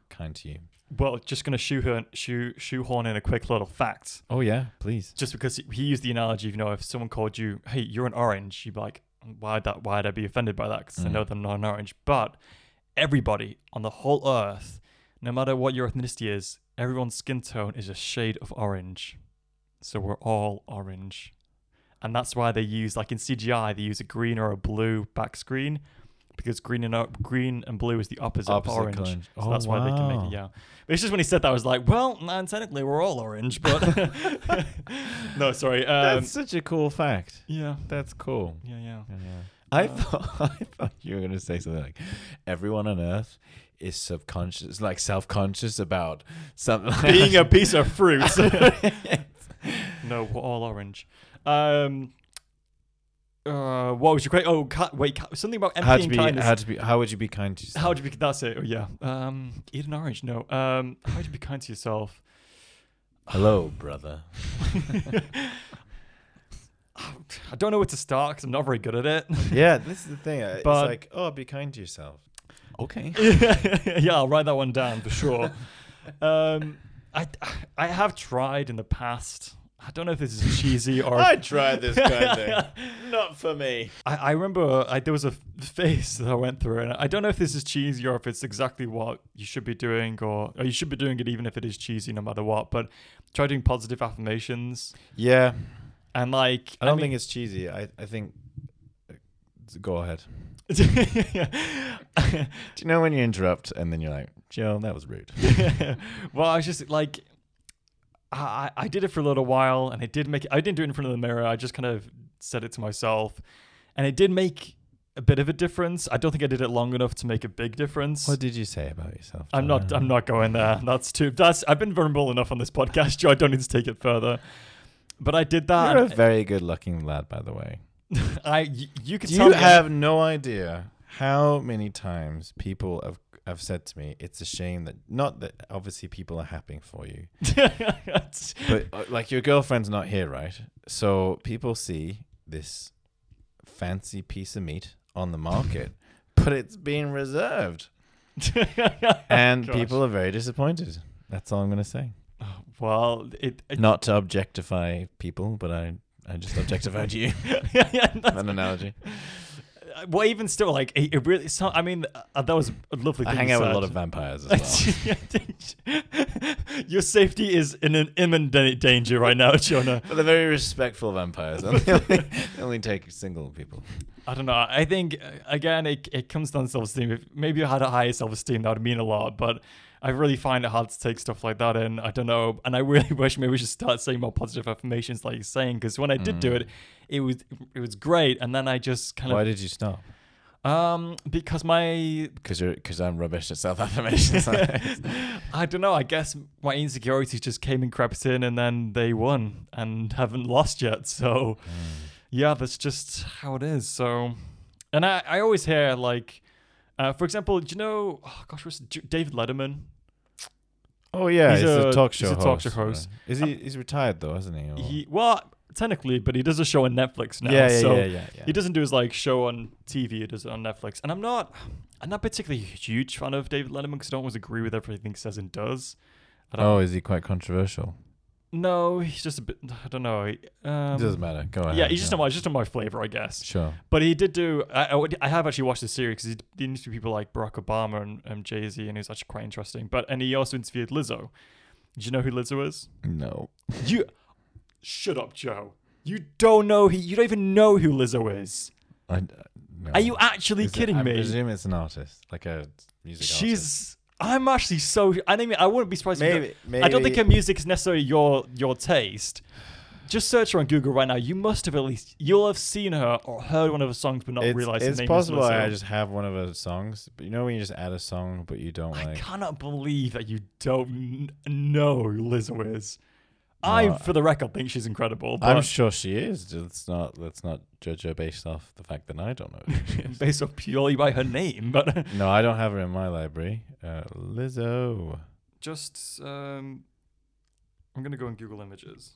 kind to you? Well, just going to shoehorn, shoe, shoehorn in a quick little fact. Oh yeah, please. Just because he- used the analogy, you know, if someone called you, "Hey, you're an orange," you'd be like, "Why'd that? Why'd I be offended by that? Because I Mm. know they're not an orange." But everybody on the whole earth, no matter what your ethnicity is, everyone's skin tone is a shade of orange. So we're all orange, and that's why they use, like in CGI, they use a green or a blue back screen, because green and green and blue is the opposite, Opposite of orange. So Oh, that's why they can make it, yeah. But it's just when he said that, I was like, well, man, technically we're all orange, but (laughs) (laughs) no, sorry. Um, That's such a cool fact. yeah, That's cool. yeah, yeah. yeah. I Uh, thought (laughs) I thought you were gonna say something like everyone on Earth is subconscious, like self-conscious about something. like- Being a piece of fruit. no, we're all orange. Um, uh, what was your question? Oh, ki- wait, ki- something about empathy how to and be? kindness. How to be? How would you be kind to yourself? How would you be? That's it. Oh, yeah. Um, eat an orange. No. Um, how would you be kind to yourself? Hello, brother. (sighs) I don't know where to start because I'm not very good at it. yeah, this is the thing. uh, But- it's like, oh, be kind to yourself. Okay. (laughs) yeah, I'll write that one down for sure. (laughs) um, I I have tried in the past. I don't know if this is cheesy (laughs) or. I tried this kind of thing. (laughs) Not for me. I, I remember I, there was a phase that I went through, and I don't know if this is cheesy or if it's exactly what you should be doing, or, or you should be doing it even if it is cheesy, no matter what. But try doing positive affirmations, Yeah, and like I don't mean- think it's cheesy. I I think. Uh, go ahead. (laughs) Do you know when you interrupt and then you're like, Joe, that was rude. well, I was just like, I I did it for a little while, and it did make. I didn't do it in front of the mirror. I just kind of said it to myself, and it did make a bit of a difference. I don't think I did it long enough to make a big difference. What did you say about yourself? I'm not. I'm not going there. That's too. That's. I've been vulnerable enough on this podcast, Joe. I don't need to take it further. But I did that. You're a very good-looking lad, by the way. (laughs) I You could Do tell you me. have no idea how many times people have have said to me, "It's a shame that not that obviously people are happy for you, (laughs) but uh, like your girlfriend's not here, right? So people see this fancy piece of meat on the market, (laughs) but it's being reserved, (laughs) and Gosh. people are very disappointed. That's all I'm gonna say. well, it. it Not to objectify people, but I I just objectified you. yeah, yeah, that's- An analogy. Well, even still, like it, it really. So, I mean, uh, that was a lovely. I thing hang out with a lot of vampires as well. (laughs) (laughs) Your safety is in an imminent danger right now, Jonah. But they're very respectful vampires. they only, (laughs) they only take single people. I don't know. I think uh, again, it it comes down to self-esteem. If maybe you had a higher self-esteem, that would mean a lot. But I really find it hard to take stuff like that in. I don't know, and I really (laughs) wish maybe we should start saying more positive affirmations, like you're saying, because when I did do Mm. it, it was it was great, and then I just kind of. Why did you stop? um because my Because you're because I'm rubbish at self affirmations. (laughs) I don't know. I guess my insecurities just came and crept in, and then they won and haven't lost yet. So yeah, that's just how it is. So, and I, I always hear like, uh, for example, do you know? Oh gosh, what's J- David Letterman? Oh yeah, He's he's, a, a- talk he's show a talk show host. right? Is he? Uh, he's retired though, hasn't he? Or- He well, technically, but he does a show on Netflix now. yeah, yeah, so yeah, yeah, yeah. he doesn't do his like show on TV. He does it on Netflix, and I'm not, I'm not particularly a huge fan of David Letterman because I don't always agree with everything he says and does. Oh, is he quite controversial? No, he's just a bit. I don't know. Um, it doesn't matter. Go ahead. yeah, he's just not my, just not my flavor, I guess. Sure. But he did do. I, I, I have actually watched the series because he did interview people like Barack Obama and, and Jay Z, and he was actually quite interesting. But and he also interviewed Lizzo. Do you know who Lizzo is? No. You shut up, Joe. You don't know. He, you don't even know who Lizzo is. I, uh, no. Are you actually Is it- kidding I me? presume it's an artist, like a music artist. I'm actually so. I mean, I wouldn't be surprised. if you maybe. Maybe. I don't think her music is necessarily your your taste. Just search her on Google right now. You must have at least you'll have seen her or heard one of her songs, but not it's, realized it's the name possible I just have one of her songs, but you know when you just add a song, but you don't I like. cannot believe that you don't know who Lizzo is. I, No, for the record, think she's incredible. I'm sure she is. Let's not let's not judge her based off the fact that I don't know. who (laughs) based off purely by her name, but (laughs) no, I don't have her in my library. Uh, Lizzo. just um, I'm gonna go on Google Images.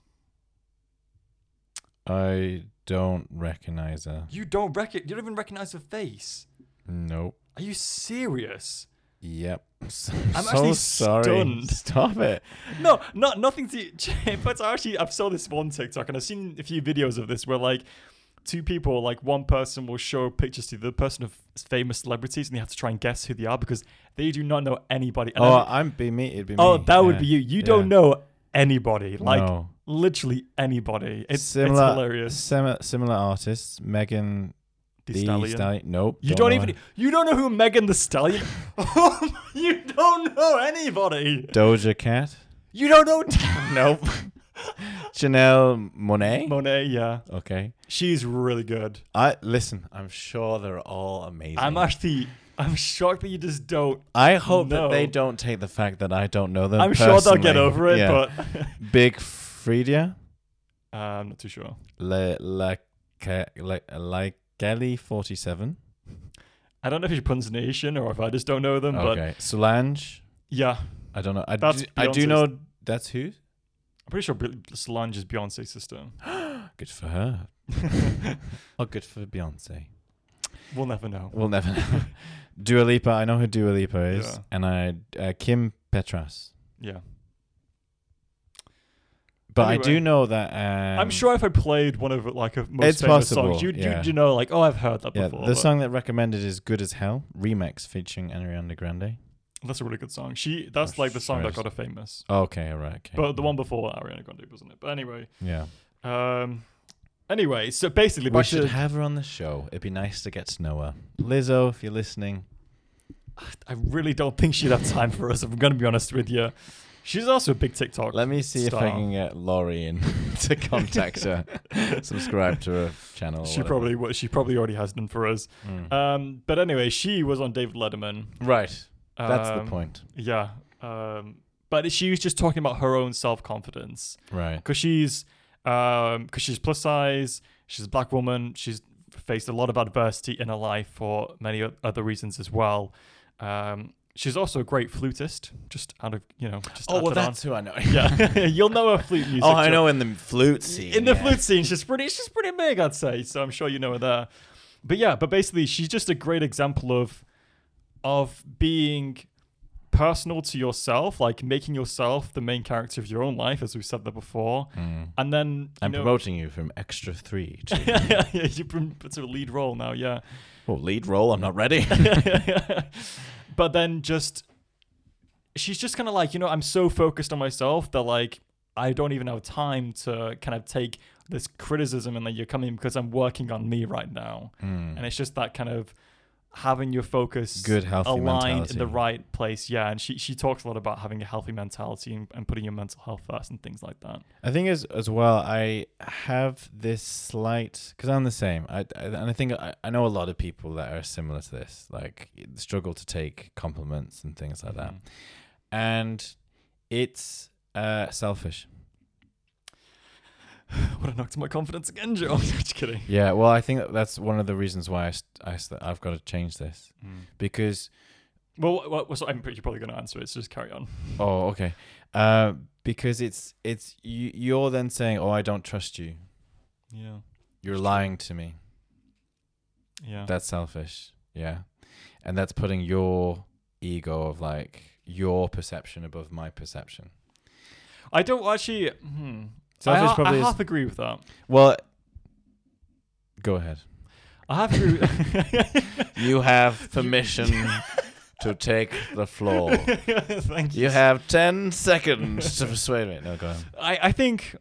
I don't recognize her. You don't rec- You don't even recognize her face. Nope. Are you serious? Yep. So, (laughs) I'm so actually sorry. stunned. Stop it. No, not nothing to. (laughs) But I actually, I've saw this one TikTok, and I've seen a few videos of this where like two people, like one person will show pictures to the person of famous celebrities, and they have to try and guess who they are because they do not know anybody. And oh, every- I'm be me. It'd be me. oh, me. that would be you. You Yeah. don't know anybody, like no. literally anybody. It's similar, it's hilarious. Similar, similar artists. Megan Thee Stallion. Stallion. Nope. You don't know even her. you don't know who Megan Thee Stallion. (laughs) you don't know anybody. Doja Cat. You don't know (laughs) Nope. Janelle Monáe. Monáe. Yeah, okay. she's really good. I listen. I'm sure they're all amazing. I'm actually I'm shocked that you just don't. I hope that they don't take the fact that I don't know them. I'm sure they'll get over it, Yeah. (laughs) Big Freedia. but uh, I'm not too sure. Le La Le like Kelly forty seven. I don't know if it's pronunciation or if I just don't know them, but Okay. Solange. yeah, I don't know. I That's do, I do Beyonce's- know that's who. I'm pretty sure Solange is Beyonce's sister. (gasps) (gasps) Good for her. (laughs) oh, good for Beyonce. we'll never know. We'll never know. (laughs) Dua Lipa. I know who Dua Lipa is, Yeah. and I uh, Kim Petras. Yeah, But I do know that. Um, I'm sure if I played one of like a most It's famous possible, songs, you'd, yeah. you'd you know like oh I've heard that Yeah, before. the but song that recommended is "Good as Hell" remix featuring Ariana Grande. that's a really good song. She that's Oh, like the song that got her famous. Okay, all right. Okay. But the one before Ariana Grande wasn't it? But anyway, yeah, um, anyway, so basically, we back should to- have her on the show. It'd be nice to get to know her. Lizzo, if you're listening, I really don't think she'd have time for us. If I'm going to be honest with you, she's also a big TikTok. let me see if I can get Laurie in (laughs) to contact her. (laughs) Subscribe to her channel. she whatever. probably she probably already has done for us. Mm. Um, but anyway, she was on David Letterman. right. That's the Um, point. Yeah. Um, but she was just talking about her own self confidence Right. because she's um because she's plus size. She's a black woman. She's faced a lot of adversity in her life for many other reasons as well. Um, she's also a great flutist. Just out of you know. Just Oh well, that on. who I know. yeah. (laughs) (laughs) You'll know her flute music. oh, I know in the flute scene. in the yeah. flute scene, she's pretty she's pretty big, I'd say. So I'm sure you know her there. But yeah, but basically she's just a great example of of being personal to yourself, like making yourself the main character of your own life, as we said that before. Mm. And then I'm know, promoting you from extra three (laughs) to yeah, you put to a lead role now, yeah. oh, lead role. I'm not ready. But then just she's just kind of like, you know, I'm so focused on myself that like I don't even have time to kind of take this criticism and that you're coming because I'm working on me right now. Mm. And it's just that kind of having your focus Good, healthy aligned mentality. in the right place. Yeah, and she she talks a lot about having a healthy mentality and, and putting your mental health first and things like that. I think as as well, I have this slight because I'm the same. I, I and I think I, I know a lot of people that are similar to this, like struggle to take compliments and things like that, Mhm. and it's uh, selfish. (laughs) Would have knocked my confidence again, Joe. (laughs) I'm just kidding. Yeah, well, I think that's one of the reasons why I, st- I st- I've got to change this because Well, well, well so I'm pretty you're probably going to answer it. So just carry on. (laughs) oh okay, uh, because it's it's you you're then saying oh I don't trust you, Yeah. you're lying to me. Yeah. That's selfish. Yeah. And that's putting your ego of like your perception above my perception. I don't actually. Hmm. Selfish I, ha- probably I is- half agree with that. Well, go ahead. I have agree. With (laughs) (laughs) You have permission (laughs) to take the floor. Thank you. You have 10 seconds to persuade me. No, go ahead. I, I think.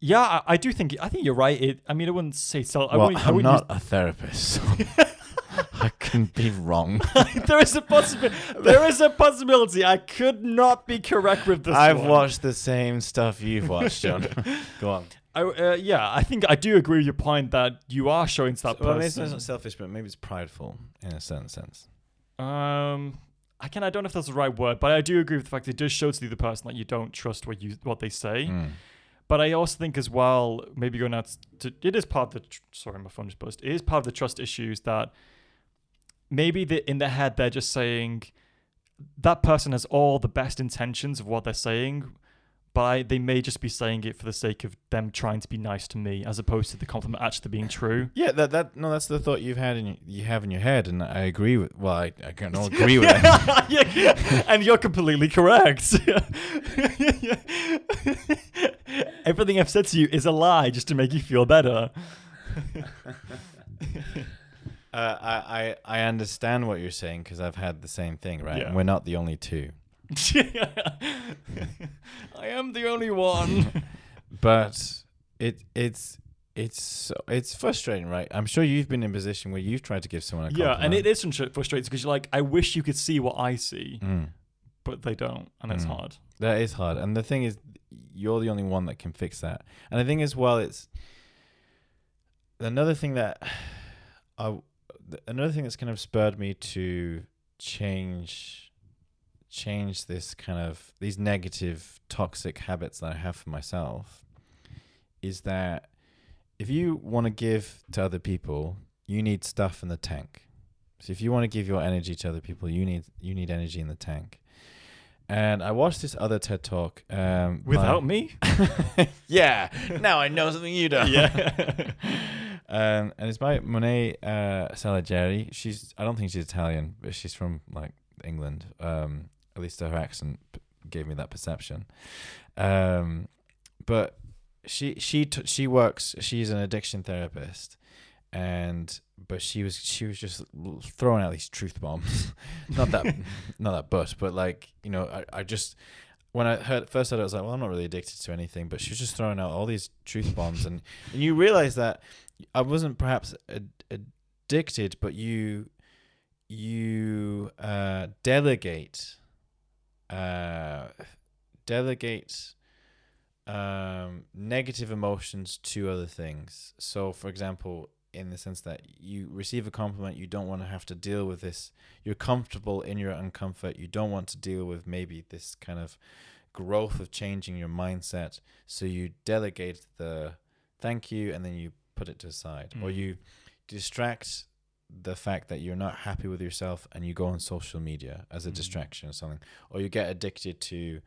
Yeah, I, I do think. I think you're right. It. I mean, I wouldn't say so. I well, wouldn't, I I'm wouldn't not a therapist. So can be wrong. (laughs) there is a possibility. There is a possibility. I could not be correct with this. I've one. watched the same stuff you've watched, John. (laughs) go on. I, uh, yeah, I think I do agree with your point that you are showing to that person. Well, maybe it's not selfish, but maybe it's prideful in a certain sense. Um, again, I don't know if that's the right word, but I do agree with the fact that it does show to the other person that you don't trust what you what they say. Mm. But I also think as well, maybe going out to it is part of the tr- sorry, my phone just buzzed. It is part of the trust issues that maybe the, in their head they're just saying that person has all the best intentions of what they're saying, but I, they may just be saying it for the sake of them trying to be nice to me, as opposed to the compliment actually being true. Yeah, that that no, that's the thought you've had in your, you have in your head, and I agree with. Well, I I can't agree with it. (laughs) yeah, and you're completely correct. (laughs) Everything I've said to you is a lie just to make you feel better. (laughs) Uh, I, I I understand what you're saying because I've had the same thing, right? Yeah. And we're not the only two, (laughs) I am the only one. (laughs) but it it's it's so- it's frustrating, right? I'm sure you've been in a position where you've tried to give someone a yeah, compliment. and it is frustra- frustrating because you're like, I wish you could see what I see, Mm. but they don't, and it's Mm. hard. That is hard. And the thing is, you're the only one that can fix that. And I think as well, it's another thing that (sighs) I, another thing that's kind of spurred me to change, change this kind of these negative, toxic habits that I have for myself, is that if you want to give to other people, you need stuff in the tank. So if you want to give your energy to other people, you need you need energy in the tank. And I watched this other TED talk. Um, by- Without me? (laughs) yeah. Now I know something you don't. Yeah. (laughs) um, and it's by Mandy uh, Saligari. She's I don't think she's Italian, but she's from like England. Um, at least her accent p- gave me that perception. Um, but she she t- she works. She's an addiction therapist, and but she was she was just throwing out these truth bombs. (laughs) not that (laughs) not that but but like you know I, I just when I heard first heard it, I was like, well, I'm not really addicted to anything, but she was just throwing out all these truth bombs, and, and you realize that I wasn't perhaps ad- addicted, but you you uh, delegate uh, delegate um, negative emotions to other things. So, for example, in the sense that you receive a compliment, you don't want to have to deal with this. You're comfortable in your uncomfort. You don't want to deal with maybe this kind of growth of changing your mindset. So you delegate the thank you and then you put it to the side, or Mm. you distract the fact that you're not happy with yourself and you go on social media as a Mm. distraction or something, or you get addicted to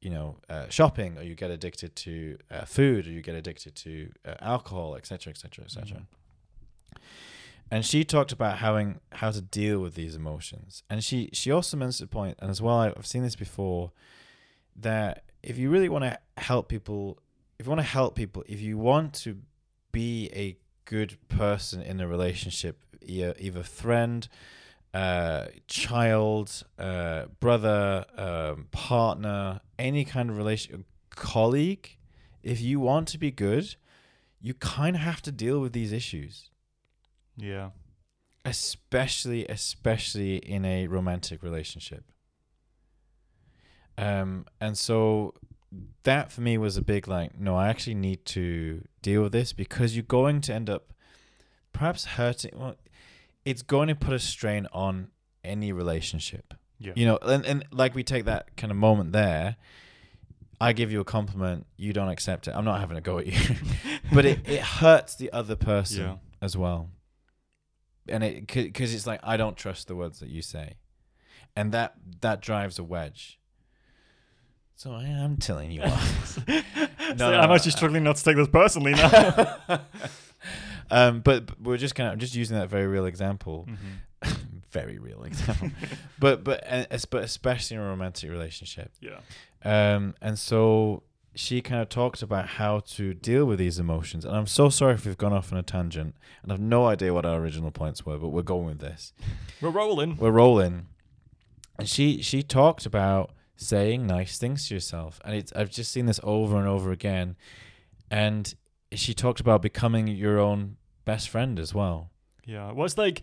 you know uh, shopping or you get addicted to uh, food or you get addicted to uh, alcohol etc etc etc. and she talked about having how to deal with these emotions. And she she also mentioned the point and as well i've seen this before that if you really want to help people if you want to help people if you want to be a good person in a relationship either, either friend uh, child, uh, brother, um, partner, any kind of relation, colleague, if you want to be good, you kind of have to deal with these issues, Yeah. especially especially in a romantic relationship. Um, and so that for me was a big like, no, I actually need to deal with this because you're going to end up perhaps hurting. Well, it's going to put a strain on any relationship. Yeah. You know, and, and like we take that kind of moment there. I give you a compliment, you don't accept it. I'm not having a go at you, (laughs) but it, it hurts the other person Yeah. as well. And it because it's like I don't trust the words that you say, and that that drives a wedge. So I am telling you off. (laughs) (laughs) So no, I'm no, actually struggling not to take this personally now. (laughs) um, but, but we're just kind of just using that very real example, Mhm. very real example. but but uh, but especially in a romantic relationship. Yeah. Um, and so she kind of talked about how to deal with these emotions. And I'm so sorry if we've gone off on a tangent, and I've no idea what our original points were, but we're going with this. We're rolling. We're rolling. And she she talked about saying nice things to yourself, and it's I've just seen this over and over again. And she talked about becoming your own best friend as well. Yeah. Well, it's like,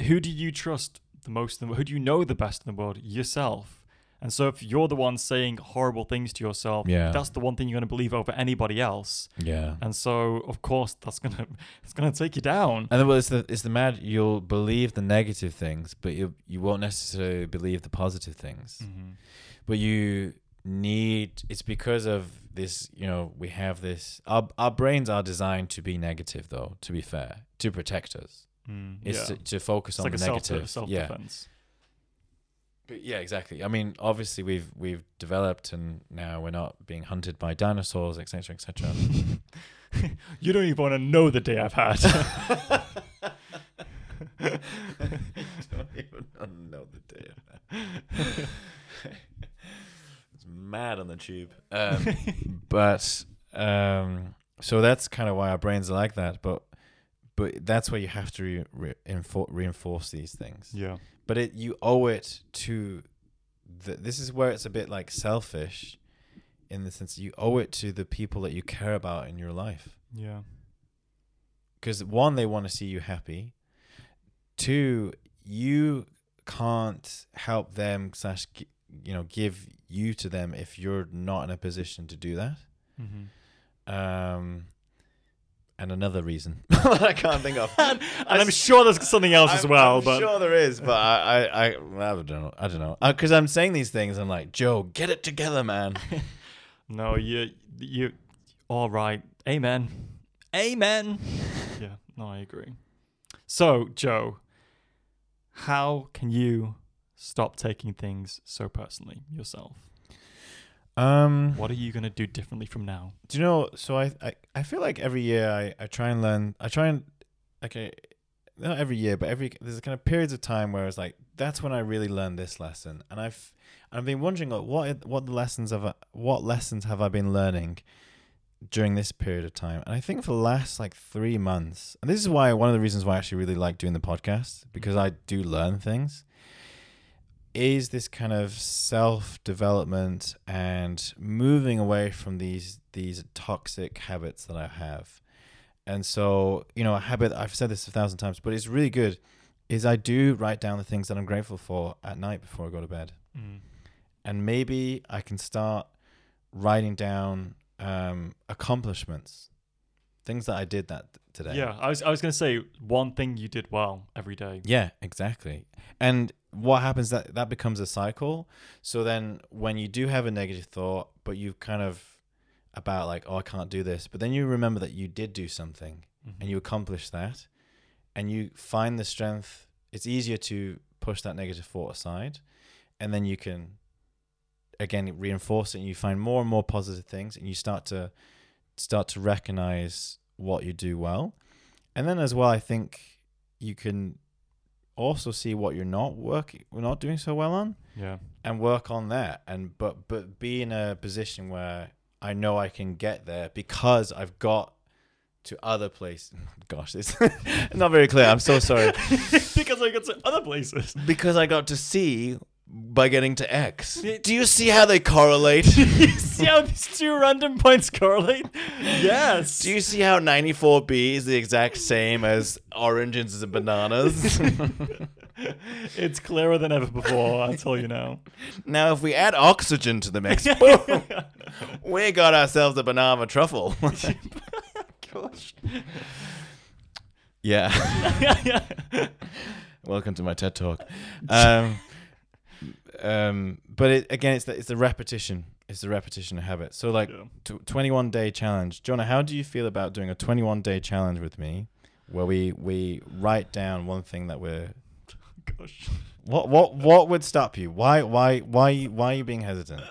who do you trust the most? In the, who do you know the best in the world? Yourself. And so if you're the one saying horrible things to yourself, Yeah. that's the one thing you're going to believe over anybody else. Yeah. And so, of course, that's gonna (laughs) it's gonna take you down. And then well, it's the it's the mad. You'll believe the negative things, but you you won't necessarily believe the positive things. Mhm. But you need. It's because of this. You know, we have this. Our our brains are designed to be negative, though. To be fair, to protect us. Mm, It's yeah. to, to focus it's on like the negative. self yeah. But yeah, exactly. I mean, obviously we've we've developed, and now we're not being hunted by dinosaurs, etc., etc. (laughs) you don't even want to know the day I've had. (laughs) don't even know the day. (laughs) it's mad on the tube. Um, but um, so that's kind of why our brains are like that. But but that's where you have to re- re- reinforce these things. yeah. But it you owe it to. The, this is where it's a bit like selfish, in the sense you owe it to the people that you care about in your life Yeah. because one they want to see you happy two you can't help them slash you know give you to them if you're not in a position to do that Mm-hmm. um and another reason (laughs) that i can't think of And I'm sure there's something else as I'm- well, I'm but sure there is but i i i, I don't know i don't know uh, because i'm saying these things i'm like joe get it together man (laughs) no, you you all right. Amen. Amen. (laughs) yeah, no, I agree. So, Joe, how can you stop taking things so personally yourself? Um What are you going to do differently from now? Do you know? So I, I, I feel like every year I, I try and learn. I try and okay, not every year, but every there's kind of periods of time where it's like that's when I really learned this lesson, and I've I've been wondering like what what the lessons of what lessons have I been learning during this period of time, and I think for the last like three months, and this is why one of the reasons why I actually really like doing the podcast because I do learn things. Is this kind of self development and moving away from these these toxic habits that I have. And so, you know, a habit I've said this a thousand times, but it's really good is I do write down the things that I'm grateful for at night before I go to bed. Mm. And maybe I can start writing down um, accomplishments, things that I did that today. Yeah, I was I was going to say one thing you did well every day. Yeah, exactly. And what happens that that becomes a cycle. So then when you do have a negative thought, but you kind of about like, oh, I can't do this, but then you remember that you did do something Mhm. and you accomplish that and you find the strength it's easier to push that negative thought aside and then you can again reinforce it and you find more and more positive things and you start to start to recognize what you do well and then as well i think you can also see what you're not working we're not doing so well on yeah. and work on that and but but be in a position where I know I can get there because I've got to other places. (laughs) Gosh, it's (laughs) not very clear. I'm so sorry. (laughs) because I got to other places. because I got to see by getting to X. Do you see how they correlate? (laughs) you see how these two random points correlate? Yes. Do you see how 94B is the exact same as oranges and bananas? (laughs) it's clearer than ever before, I'll tell you now. now, if we add oxygen to the mix, (laughs) boom, we got ourselves a banana truffle. Gosh. yeah. Welcome to my TED talk. Um, um, but it, again, it's the, it's the repetition. It's the repetition of habit. So, like, Yeah. tw 21 day challenge. Jonah, how do you feel about doing a 21 day challenge with me where we, we write down one thing that we're. (laughs) Gosh. What, what, what would stop you? Why, why, why, why are you being hesitant?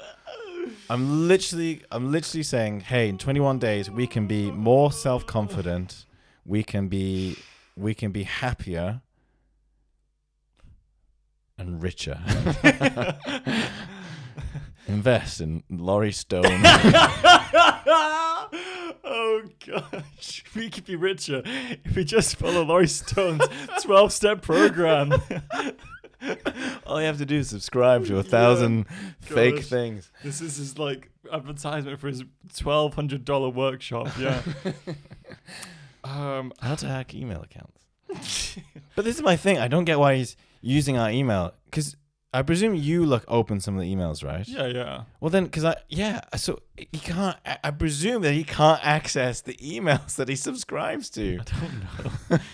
I'm literally, I'm literally saying, hey, in 21 days, we can be more self confident. We can be, we can be happier and richer. (laughs) Invest in Laurie Stone. (laughs) oh gosh, we could be richer if we just follow Laurie Stone's (laughs) twelve-step program. All you have to do is subscribe to a thousand fake Gosh. things. this is his like advertisement for his twelve hundred dollar workshop. Yeah. um. How to hack email accounts. But this is my thing. I don't get why he's using our email because I presume you like open some of the emails, right? Yeah. Yeah. Well, then, because I yeah, so he can't. I I presume that he can't access the emails (laughs) that he subscribes to. I don't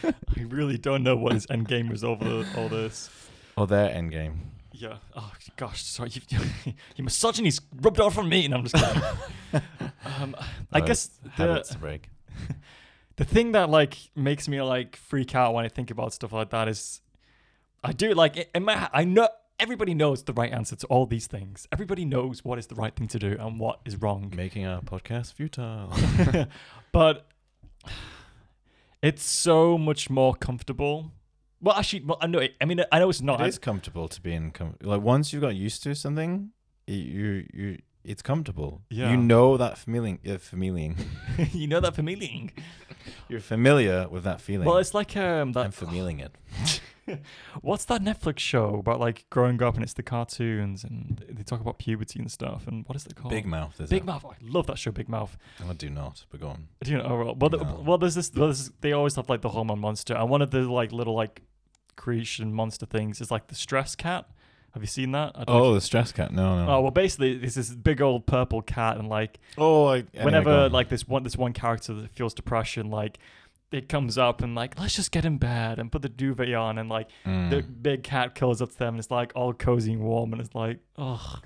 know. (laughs) I really don't know what his end game is over all this. Or their end game. Yeah. Oh gosh. Sorry. You, (laughs) you misogyny's rubbed off on me, and I'm just kidding. um, I Uh, guess the, break. the thing that like makes me like freak out when I think about stuff like that is, I do like in my I know everybody knows the right answer to all these things. Everybody knows what is the right thing to do and what is wrong. Making our podcast futile. (laughs) but it's so much more comfortable. Well, actually, well, I know. It, I mean, I know it's not. it is comfortable to be in. Com- like once you've got used to something, y- you you it's comfortable. Yeah. (laughs) You know that feeling. Uh, familiar. you know that familiar. You're familiar with that feeling. Well, it's like um that I'm familiar it. (laughs) (laughs) What's that Netflix show about like growing up and it's the cartoons and they talk about puberty and stuff and what is it called? Big mouth. Is Big it? Mouth. I love that show, Big Mouth. Oh, I do not. But go on. Do you know? Oh, well, well, No. well, there's this, well, there's, they always have like the hormone monster, and one of the like little like creation monster things is like the stress cat. Have you seen that? Oh, the stress cat. No, no. Oh well, basically, it's this big old purple cat, and like oh, I, anyway, whenever like this one this one character that feels depression, like it comes up and like let's just get in bed and put the duvet on, and like Mm. the big cat curls up to them and it's like all cozy and warm and it's like ugh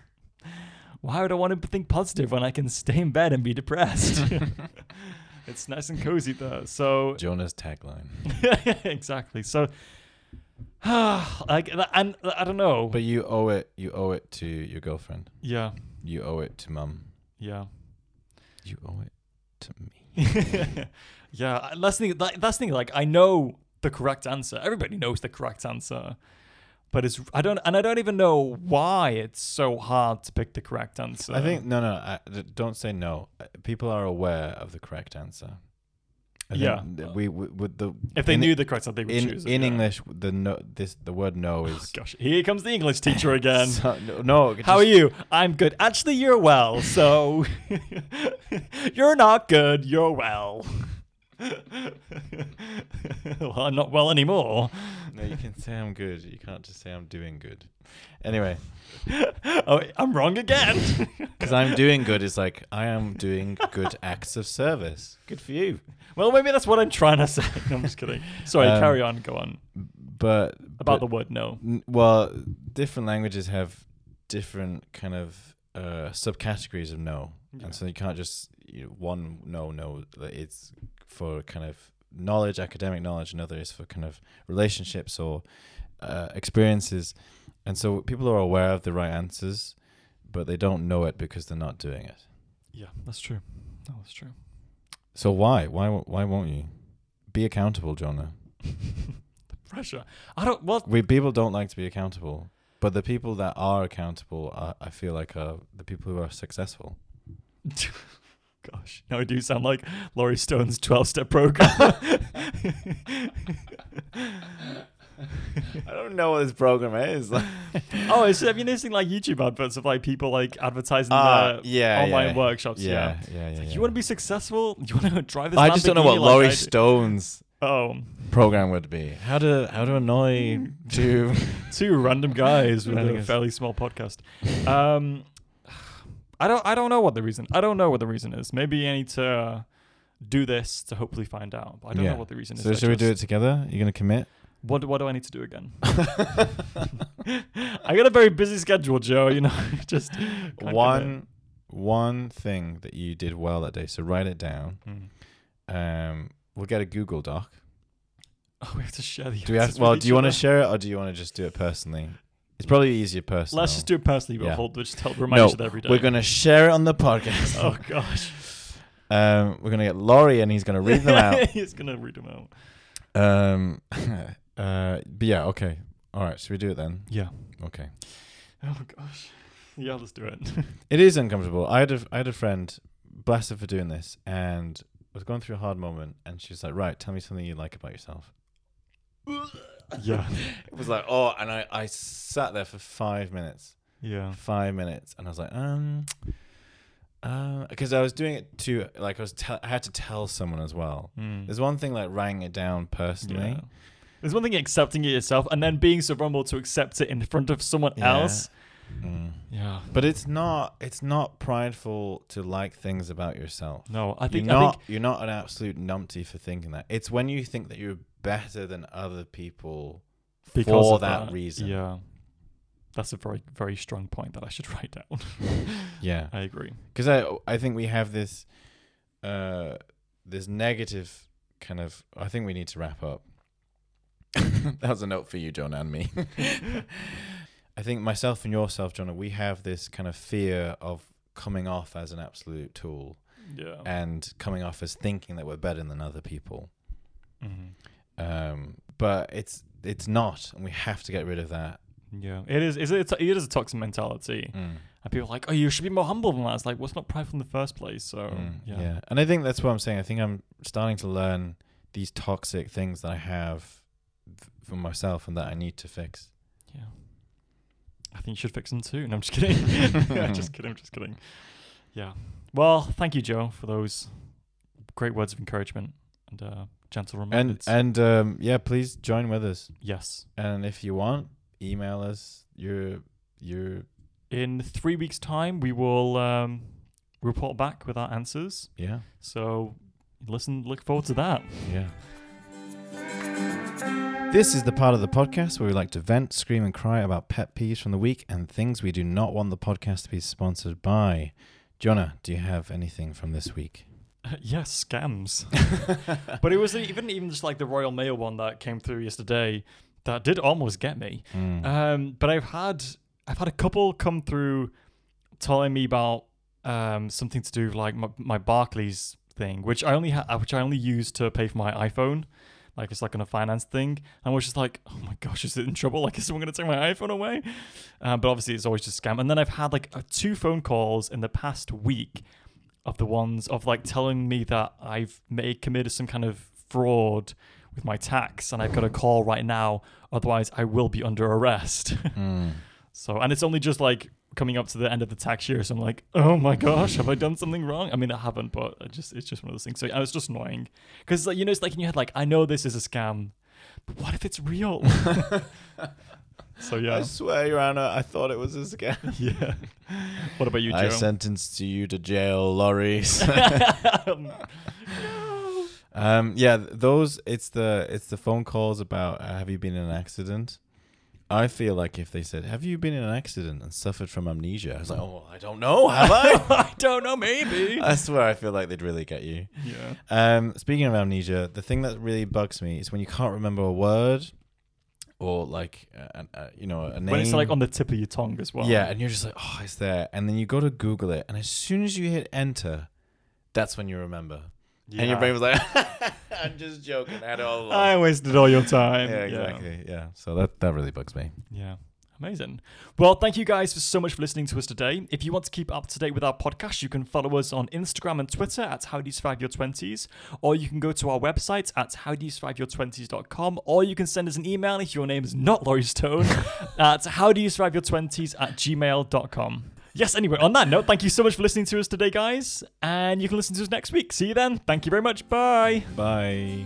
why would i want to think positive when i can stay in bed and be depressed (laughs) (laughs) it's nice and cozy though. so Jonah's tagline. (laughs) exactly so (sighs) like and i don't know But you owe it. You owe it to your girlfriend. yeah You owe it to mum. yeah You owe it to me. (laughs) yeah that's the thing that, that's the thing like i know the correct answer everybody knows the correct answer but it's i don't and i don't even know why it's so hard to pick the correct answer I think no, no. I, don't say no. Uh, People are aware of the correct answer. I Yeah. we, we with the if they in, knew the correct answer they would in choose it, in yeah. English the no this the word no oh, is Gosh, here comes the English teacher (laughs) again. So- no, no it How are you? I'm good. Actually, you're well. So (laughs) you're not good. You're well. (laughs) well, I'm not well anymore. No, you can say I'm good. You can't just say I'm doing good. Anyway, (laughs) Oh, I'm wrong again. (laughs) because I'm doing good is like I am doing good acts of service. Good for you. well, maybe that's what I'm trying to say. No, I'm just kidding. Sorry, Um, carry on. Go on But about but- the word no. N- Well, different languages have different kind of uh, subcategories of no, Yeah. and so you can't just you know, one no no. It's for kind of knowledge, academic knowledge. and others for kind of relationships or uh, experiences, and so people are aware of the right answers, but they don't know it because they're not doing it. Yeah, that's true. No, that's true. So why why why won't you be accountable, Jonah? (laughs) the pressure. I don't. Well, We people don't like to be accountable, but the people that are accountable, are, I feel like, are the people who are successful. (laughs) Gosh, now I do sound like Laurie Stone's 12 step program. (laughs) I don't know what this program is. (laughs) oh, it's, have you noticed like YouTube adverts of like people like advertising Ah, their yeah, online yeah. workshops? yeah, yeah, yeah. Like, yeah. You want to be successful? (laughs) You want to drive this? I just don't know what like Laurie Stone's Oh, program would be. How to how to annoy two. two random guys with a fairly small podcast. Um, I don't. I don't know what the reason. I don't know what the reason is. Maybe I need to uh, do this to hopefully find out. But I don't Yeah. know what the reason is. So I should we do it just- together? You gonna commit? What What do I need to do again? (laughs) I got a very busy schedule, Joe. You know, (laughs) just can't commit. one one thing that you did well that day. So write it down. Hmm. Um, we'll get a Google Doc. Oh, we have to share the. Do we have? answers Well, do you want to other. share it or do you want to just do it personally? It's probably easier personally. Let's just do it personally, but Yeah. hold. Just tell remind No, each other every day. We're gonna share it on the podcast. Oh gosh. (laughs) Um, we're gonna get Laurie and he's gonna read them out. (laughs) He's gonna read them out. Um, (laughs) uh, but yeah, okay. All right, should we do it then? Yeah. Okay. Oh gosh. Yeah, let's do it. It is uncomfortable. I had a I had a friend, bless her for doing this, and was going through a hard moment, and she was like, "Right, tell me something you like about yourself." Yeah. (laughs) It was like, oh, and I I sat there for five minutes, Yeah. five minutes, and I was like, um, because I was doing it to like I was tell I had to tell someone as well. Mm. There's one thing like writing it down personally. Yeah. There's one thing accepting it yourself and then being so vulnerable to accept it in front of someone Yeah. else. Mm. Yeah. But it's not it's not prideful to like things about yourself. No, I think you're I not think you're not an absolute numpty for thinking that. It's when you think that you're better than other people because for of that, reason. Yeah. That's a very very strong point that I should (laughs) write down. (laughs) Yeah. I agree. Because I I think we have this uh this negative kind of I think we need to wrap up. (laughs) that was a note for you, John, and me. I think myself and yourself, Jonah, we have this kind of fear of coming off as an absolute tool Yeah. and coming off as thinking that we're better than other people. Mhm. Um, but it's it's not, and we have to get rid of that. Yeah. It is it's, it's it is a toxic mentality. And people are like, "Oh, you should be more humble than that." It's like, "What's not prideful in the first place?" So, Mm, yeah. yeah. And I think that's what I'm saying. I think I'm starting to learn these toxic things that I have f- for myself and that I need to fix. Yeah. I think you should fix them too. No, I'm just kidding. (laughs) just (laughs) kidding. Just kidding. Yeah. Well, thank you, Joe, for those great words of encouragement and uh, gentle And reminders. and um, yeah, please join with us. yes. And if you want, email us your your In three weeks' time, we will um, report back with our answers. yeah So listen, look forward to that. yeah. This is the part of the podcast where we like to vent, scream, and cry about pet peeves from the week and things we do not want the podcast to be sponsored by. Jonah, do you have anything from this week? (laughs) yes, scams. (laughs) but it was even even just like the Royal Mail one that came through yesterday that did almost get me. Mm. Um, but I've had I've had a couple come through telling me about um, something to do with like my, my Barclays thing, which I only ha- which I only use to pay for my iPhone. Like it's like on a finance thing. And I was just like, oh my gosh, is it in trouble? Like, is someone gonna take my iPhone away? Um, but obviously, it's always just scam. And then I've had like uh, two phone calls in the past week of the ones of like telling me that I've made committed some kind of fraud with my tax, and I've got a call right now. Otherwise, I will be under arrest. (laughs) Mm. So, and it's only just like coming up to the end of the tax year. So I'm like, oh my gosh, have I done something wrong? I mean, I haven't, but it just it's just one of those things. So I was just annoying because like you know, it's like in your head, like I know this is a scam, but what if it's real? (laughs) so yeah, I yeah, swear, Your Honor, I thought it was a scam. (laughs) yeah. What about you, Joe? I sentenced you to jail, lorries. (laughs) Um, um, yeah, those. It's the it's the phone calls about uh, have you been in an accident. I feel like if they said, "Have you been in an accident and suffered from amnesia?" I was like, "Oh, I don't know. Have I?" (laughs) I don't know, maybe. I swear, I feel like they'd really get you. yeah. Um, speaking of amnesia, the thing that really bugs me is when you can't remember a word, or like, uh, uh, you know, a name. When it's like on the tip of your tongue as well. Yeah, and you're just like, oh, it's there. And then you go to Google it, and as soon as you hit enter, that's when you remember. And your brain was like, (laughs) I'm just joking. I had it all. I wasted all your (laughs) time. yeah, exactly. Yeah. So that, that really bugs me. Yeah. Amazing. Well, thank you guys for so much for listening to us today. If you want to keep up to date with our podcast, you can follow us on Instagram and Twitter at How Do You Survive Your 20s, or you can go to our website at howdoyousurviveyour20s.com, or you can send us an email if your name is not Laurie Stone (laughs) at howdoyousurviveyour20s at gmail.com. Yes, anyway, on that note, thank you so much for listening to us today, guys, and you can listen to us next week. See you then. Thank you very much. Bye. Bye.